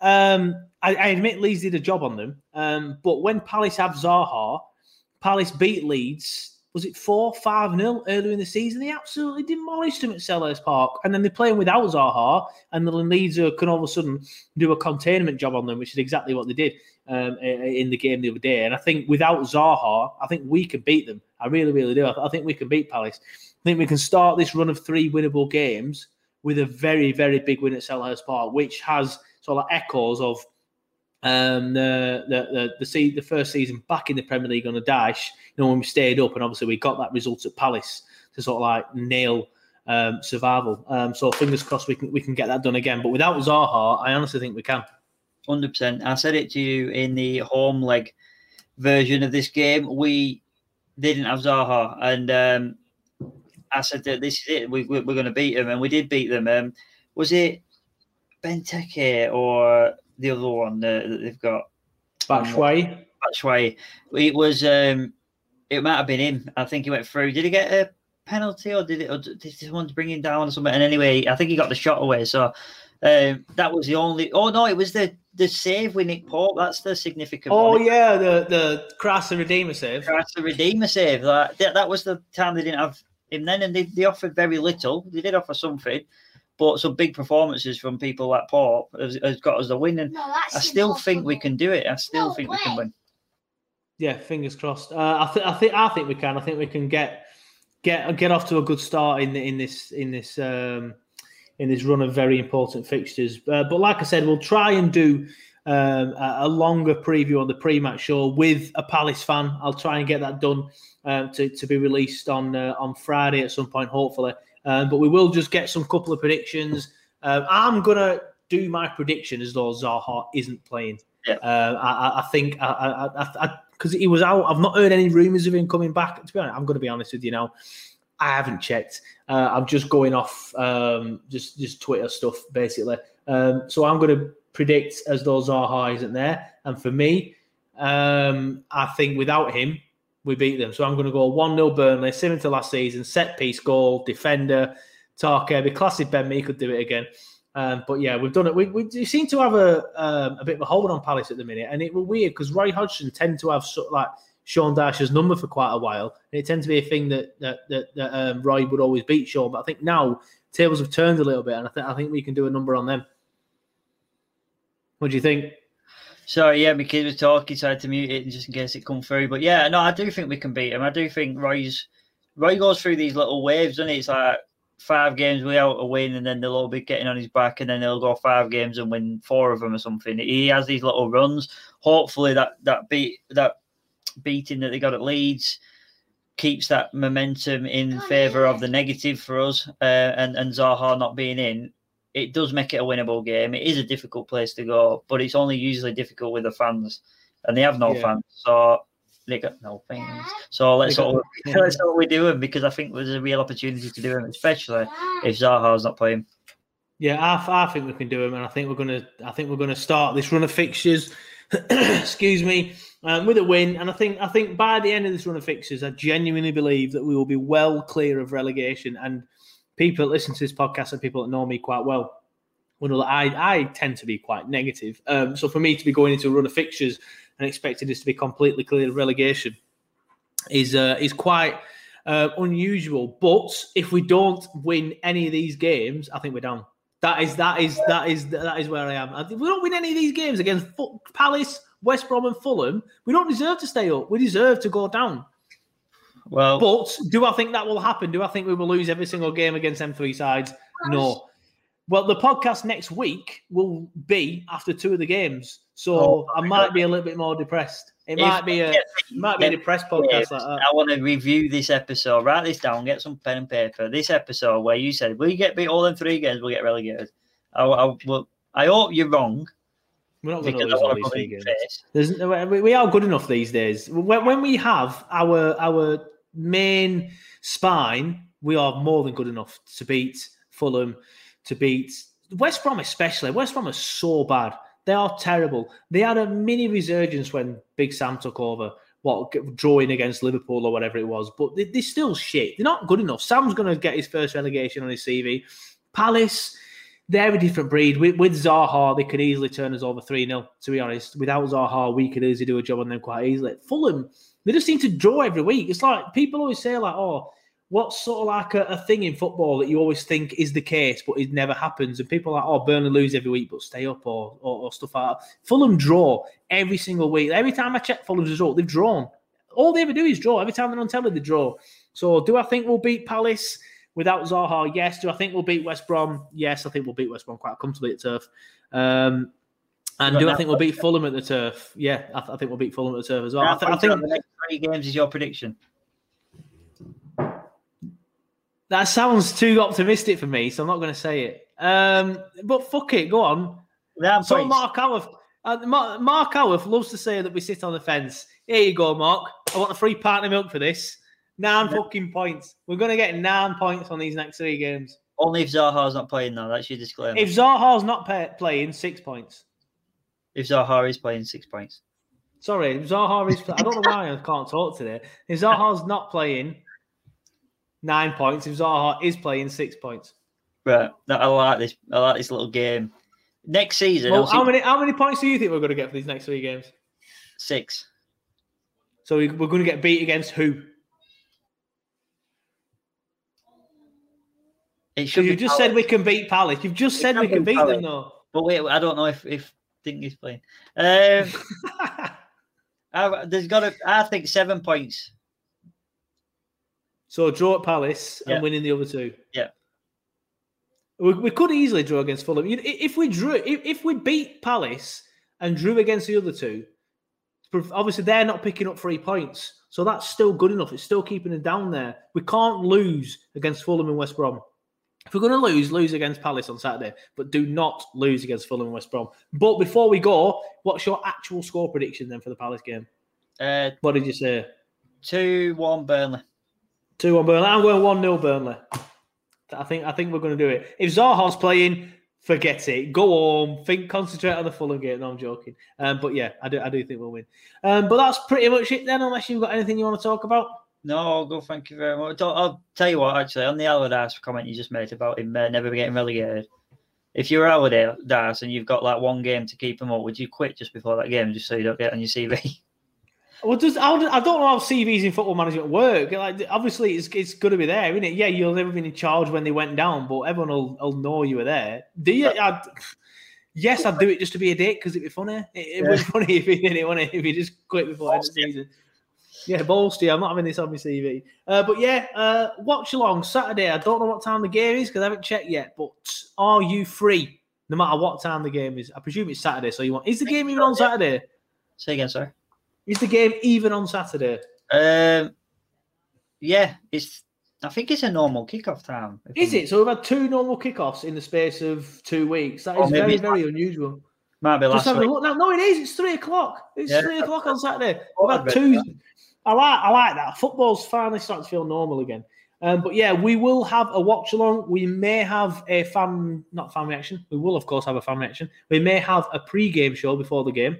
[SPEAKER 1] Um, I, I admit Leeds did a job on them, um, but when Palace have Zaha, Palace beat Leeds. Was it four, five nil earlier in the season? They absolutely demolished them at Selhurst Park, and then they're playing without Zaha, and the Leeds can all of a sudden do a containment job on them, which is exactly what they did um, in the game the other day. And I think without Zaha, I think we can beat them. I really, really do. I, I think we can beat Palace. I think we can start this run of three winnable games with a very, very big win at Selhurst Park, which has sort of echoes of um, the the the the, the first season back in the Premier League on a dash. You know when we stayed up, and obviously we got that result at Palace to sort of like nail um, survival. Um, so fingers crossed we can we can get that done again. But without Zaha, I honestly think we can.
[SPEAKER 2] Hundred percent. I said it to you in the home leg version of this game. We didn't have Zaha, and um, I said that this is it. We, we're going to beat them, and we did beat them. Um, was it Benteke or the other one that, that they've got?
[SPEAKER 1] Batshuayi.
[SPEAKER 2] Batshuayi. It was. Um, it might have been him. I think he went through. Did he get a penalty, or did it? Or did someone bring him down or something? And anyway, I think he got the shot away. So um, that was the only. Oh no, it was the the save with Nick Pope. That's the significant.
[SPEAKER 1] Oh
[SPEAKER 2] one.
[SPEAKER 1] yeah, the the Christ the Redeemer save.
[SPEAKER 2] That's the Redeemer save. That, that that was the time they didn't have him then, and they, they offered very little. They did offer something, but some big performances from people like Pope has, has got us the win. And
[SPEAKER 7] No,
[SPEAKER 2] I still think we can do it. I still
[SPEAKER 7] No
[SPEAKER 2] think we can win.
[SPEAKER 1] Yeah, fingers crossed. Uh, I think I think I think we can. I think we can get get get off to a good start in in this in this um, in this run of very important fixtures. Uh, but like I said, we'll try and do um, a, a longer preview on the pre-match show with a Palace fan. I'll try and get that done um, to to be released on uh, on Friday at some point, hopefully. Um, but we will just get some couple of predictions. Um, I'm gonna do my prediction as though Zaha isn't playing.
[SPEAKER 2] Yeah.
[SPEAKER 1] Uh, I, I- I think I because he was out. I've not heard any rumours of him coming back. To be honest, I'm going to be honest with you now. I haven't checked. Uh, I'm just going off um, just just Twitter stuff basically. Um, so I'm going to predict as though Zaha isn't there, and for me, Um, I think without him, we beat them. So I'm going to go 1 0 Burnley, similar to last season, set piece goal, defender, Tarkeby, classic Ben Mee could do it again. Um, but yeah, we've done it. We, we seem to have a um, a bit of a hold on Palace at the minute, and it was weird because Roy Hodgson tend to have like Sean Dyche's number for quite a while, and it tends to be a thing that that that, that um, Roy would always beat Sean. But I think now tables have turned a little bit, and I I think we can do a number on them. What do you think?
[SPEAKER 2] Sorry, yeah, my kid was talking, so I had to mute it just in case it come through. But yeah, no, I do think we can beat him. I do think Roy's Roy goes through these little waves, doesn't he? It's like five games without a win, and then they'll all be getting on his back, and then they'll go five games and win four of them or something. He has these little runs. Hopefully, that that beat that beating that they got at Leeds keeps that momentum in favour of the negative for us, uh, and and Zaha not being in. It does make it a winnable game. It is a difficult place to go, but it's only usually difficult with the fans, and they have no
[SPEAKER 1] Yeah.
[SPEAKER 2] fans. So they got no fans. So let's
[SPEAKER 1] got-
[SPEAKER 2] all (laughs) let's all we do it because I think there's a real opportunity to do them, especially if Zaha's not playing.
[SPEAKER 1] Yeah, I, I think we can do them, and I think we're gonna. I think we're gonna start this run of fixtures. (clears throat) excuse me, um, with a win, and I think I think by the end of this run of fixtures, I genuinely believe that we will be well clear of relegation. And people that listen to this podcast and people that know me quite well will know that I I tend to be quite negative. Um, so for me to be going into a run of fixtures and expecting this to be completely clear of relegation is uh, is quite uh, unusual. But if we don't win any of these games, I think we're down. That is that is that is that is where I am. If we don't win any of these games against Palace, West Brom, and Fulham, we don't deserve to stay up. We deserve to go down.
[SPEAKER 2] Well,
[SPEAKER 1] but do I think that will happen? Do I think we will lose every single game against them three sides? No. Well, the podcast next week will be after two of the games, so
[SPEAKER 2] Oh,
[SPEAKER 1] I might be a little bit more depressed. It
[SPEAKER 2] If
[SPEAKER 1] might be a
[SPEAKER 2] we
[SPEAKER 1] might be a depressed podcast
[SPEAKER 2] games,
[SPEAKER 1] like that.
[SPEAKER 2] I want to review this episode. Write this down. Get some pen and paper. This episode where you said we get beat all in three games, we'll get relegated. I, I, well, I hope you're wrong.
[SPEAKER 1] We're not going to lose all these three games. There's, we we are good enough these days. When, when we have our our main spine, we are more than good enough to beat Fulham, to beat West Brom, especially. West Brom are so bad. They are terrible. They had a mini resurgence when Big Sam took over. What drawing against Liverpool or whatever it was, but they, they're still shit. They're not good enough. Sam's going to get his first relegation on his CV. Palace, they're a different breed. With, with Zaha, they could easily turn us over 3 0, to be honest. Without Zaha, we could easily do a job on them quite easily. Fulham, they just seem to draw every week. It's like people always say, like, oh, what's sort of like a, a thing in football that you always think is the case, but it never happens? And people are like, oh, Burnley lose every week, but stay up, or, or, or stuff like that. Fulham draw every single week. Every time I check Fulham's result, they've drawn. All they ever do is draw. Every time they're on telly, they draw. So do I think we'll beat Palace? Without Zaha, yes. Do I think we'll beat West Brom? Yes, I think we'll beat West Brom quite comfortably at turf. Um, and do I think we'll beat Fulham at the turf? Yeah, I, th- I think we'll beat Fulham at the turf as well. I, th- I think
[SPEAKER 2] the next three games is your prediction.
[SPEAKER 1] that sounds too optimistic for me, so I'm not going to say it. Um, but fuck it, go on. so
[SPEAKER 2] points.
[SPEAKER 1] Mark Howarth, uh, Mark, Mark Howarth loves to say that we sit on the fence. Here you go, Mark. I want a free partner milk for this. Nine fucking points. We're going to get nine points on these next three games.
[SPEAKER 2] Only if Zaha's not playing now. That's your disclaimer.
[SPEAKER 1] If Zaha's not pay- playing, six points.
[SPEAKER 2] If Zaha is playing, six points.
[SPEAKER 1] Sorry, if Zaha is. I don't know why I can't talk today. If Zaha's not playing, nine points. If Zaha is playing, six points.
[SPEAKER 2] Right. I like this. I like this little game. Next season,
[SPEAKER 1] Well, how many how many points do you think we're going to get for these next three games?
[SPEAKER 2] six.
[SPEAKER 1] So we, we're going to get beat against who?
[SPEAKER 2] It should
[SPEAKER 1] you just
[SPEAKER 2] Palace.
[SPEAKER 1] said we can beat Palace. You've just said we
[SPEAKER 2] can
[SPEAKER 1] can beat
[SPEAKER 2] Palace.
[SPEAKER 1] them, though.
[SPEAKER 2] But wait, I don't know if if Dink is playing. Um, (laughs) I, there's got to. I think seven points.
[SPEAKER 1] So draw at Palace
[SPEAKER 2] Yeah.
[SPEAKER 1] and winning the other two.
[SPEAKER 2] Yeah.
[SPEAKER 1] We, we could easily draw against Fulham. If we drew, if, if we beat Palace and drew against the other two, obviously they're not picking up three points. So that's still good enough. It's still keeping them down there. We can't lose against Fulham and West Brom. If we're going to lose, lose against Palace on Saturday, but do not lose against Fulham and West Brom. But before we go, what's your actual score prediction then for the Palace game?
[SPEAKER 2] Uh,
[SPEAKER 1] What did you say?
[SPEAKER 2] two one Burnley.
[SPEAKER 1] Two one Burnley. I'm going one 0 Burnley. I think I think we're going to do it. If Zaha's playing, forget it. Go home, think, concentrate on the Fulham game. No, I'm joking. Um, but yeah, I do, I do think we'll win. Um, but that's pretty much it then, unless you've got anything you want to talk about.
[SPEAKER 2] No, I'll go. Thank you very much. I'll, I'll tell you what. Actually, on the Allardyce comment you just made about him uh, never getting relegated. If you're Allardyce and you've got like one game to keep him up, would you quit just before that game just so you don't get on your CV?
[SPEAKER 1] Well, does I don't know how CVs in football management work. Like, obviously, it's it's going to be there, isn't it? Yeah, you'll never been in charge when they went down, but everyone will, will know you were there. Do you? I'd, yes, I'd do it just to be a dick because it'd be funny. It, it would be funny if he didn't want it. If he just quit before the end of the season. Yeah, balls to you. I'm not having this on my CV. Uh, but yeah, uh, watch along Saturday. I don't know what time the game is because I haven't checked yet. But are you free? No matter what time the game is, I presume it's Saturday. So you want? Is the game even on Saturday?
[SPEAKER 2] Say again, sorry.
[SPEAKER 1] Is the game even on Saturday?
[SPEAKER 2] Um, yeah, it's. I think it's a normal kickoff time.
[SPEAKER 1] Is
[SPEAKER 2] I'm-
[SPEAKER 1] it? So we've had two normal kickoffs in the space of two weeks. That is
[SPEAKER 2] Or
[SPEAKER 1] very,
[SPEAKER 2] it's
[SPEAKER 1] very unusual.
[SPEAKER 2] Might be last week.
[SPEAKER 1] now. No, it is. It's three o'clock. It's
[SPEAKER 2] Yeah.
[SPEAKER 1] three o'clock on Saturday.
[SPEAKER 2] Oh,
[SPEAKER 1] We've
[SPEAKER 2] I
[SPEAKER 1] had two. I like. I like that. Football's finally starting to feel normal again. Um, but yeah, we will have a watch along. We may have a fan, not fan reaction. We will, of course, have a fan reaction. We may have a pre-game show before the game.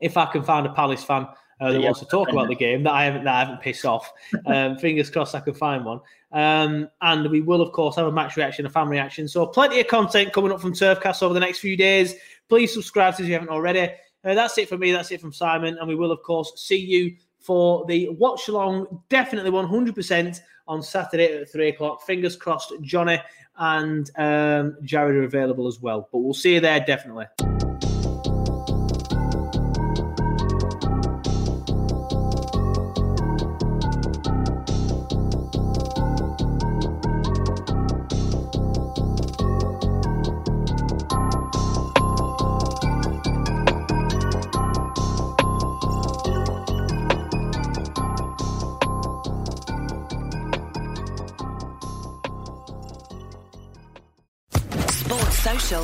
[SPEAKER 1] If I can find a Palace fan uh, that
[SPEAKER 2] Yeah,
[SPEAKER 1] wants to talk about the game that I haven't that I haven't pissed off. Um, (laughs) fingers crossed I can find one. Um, and we will, of course, have a match reaction, a fan reaction. So plenty of content coming up from Turfcast over the next few days. Please subscribe if you haven't already. Uh, that's it for me. That's it from Simon. And we will, of course, see you for the watch along, definitely 100% on Saturday at three o'clock. Fingers crossed, Johnny and um, Jared are available as well. But we'll see you there definitely.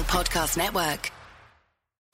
[SPEAKER 8] Podcast Network.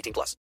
[SPEAKER 9] 18 plus.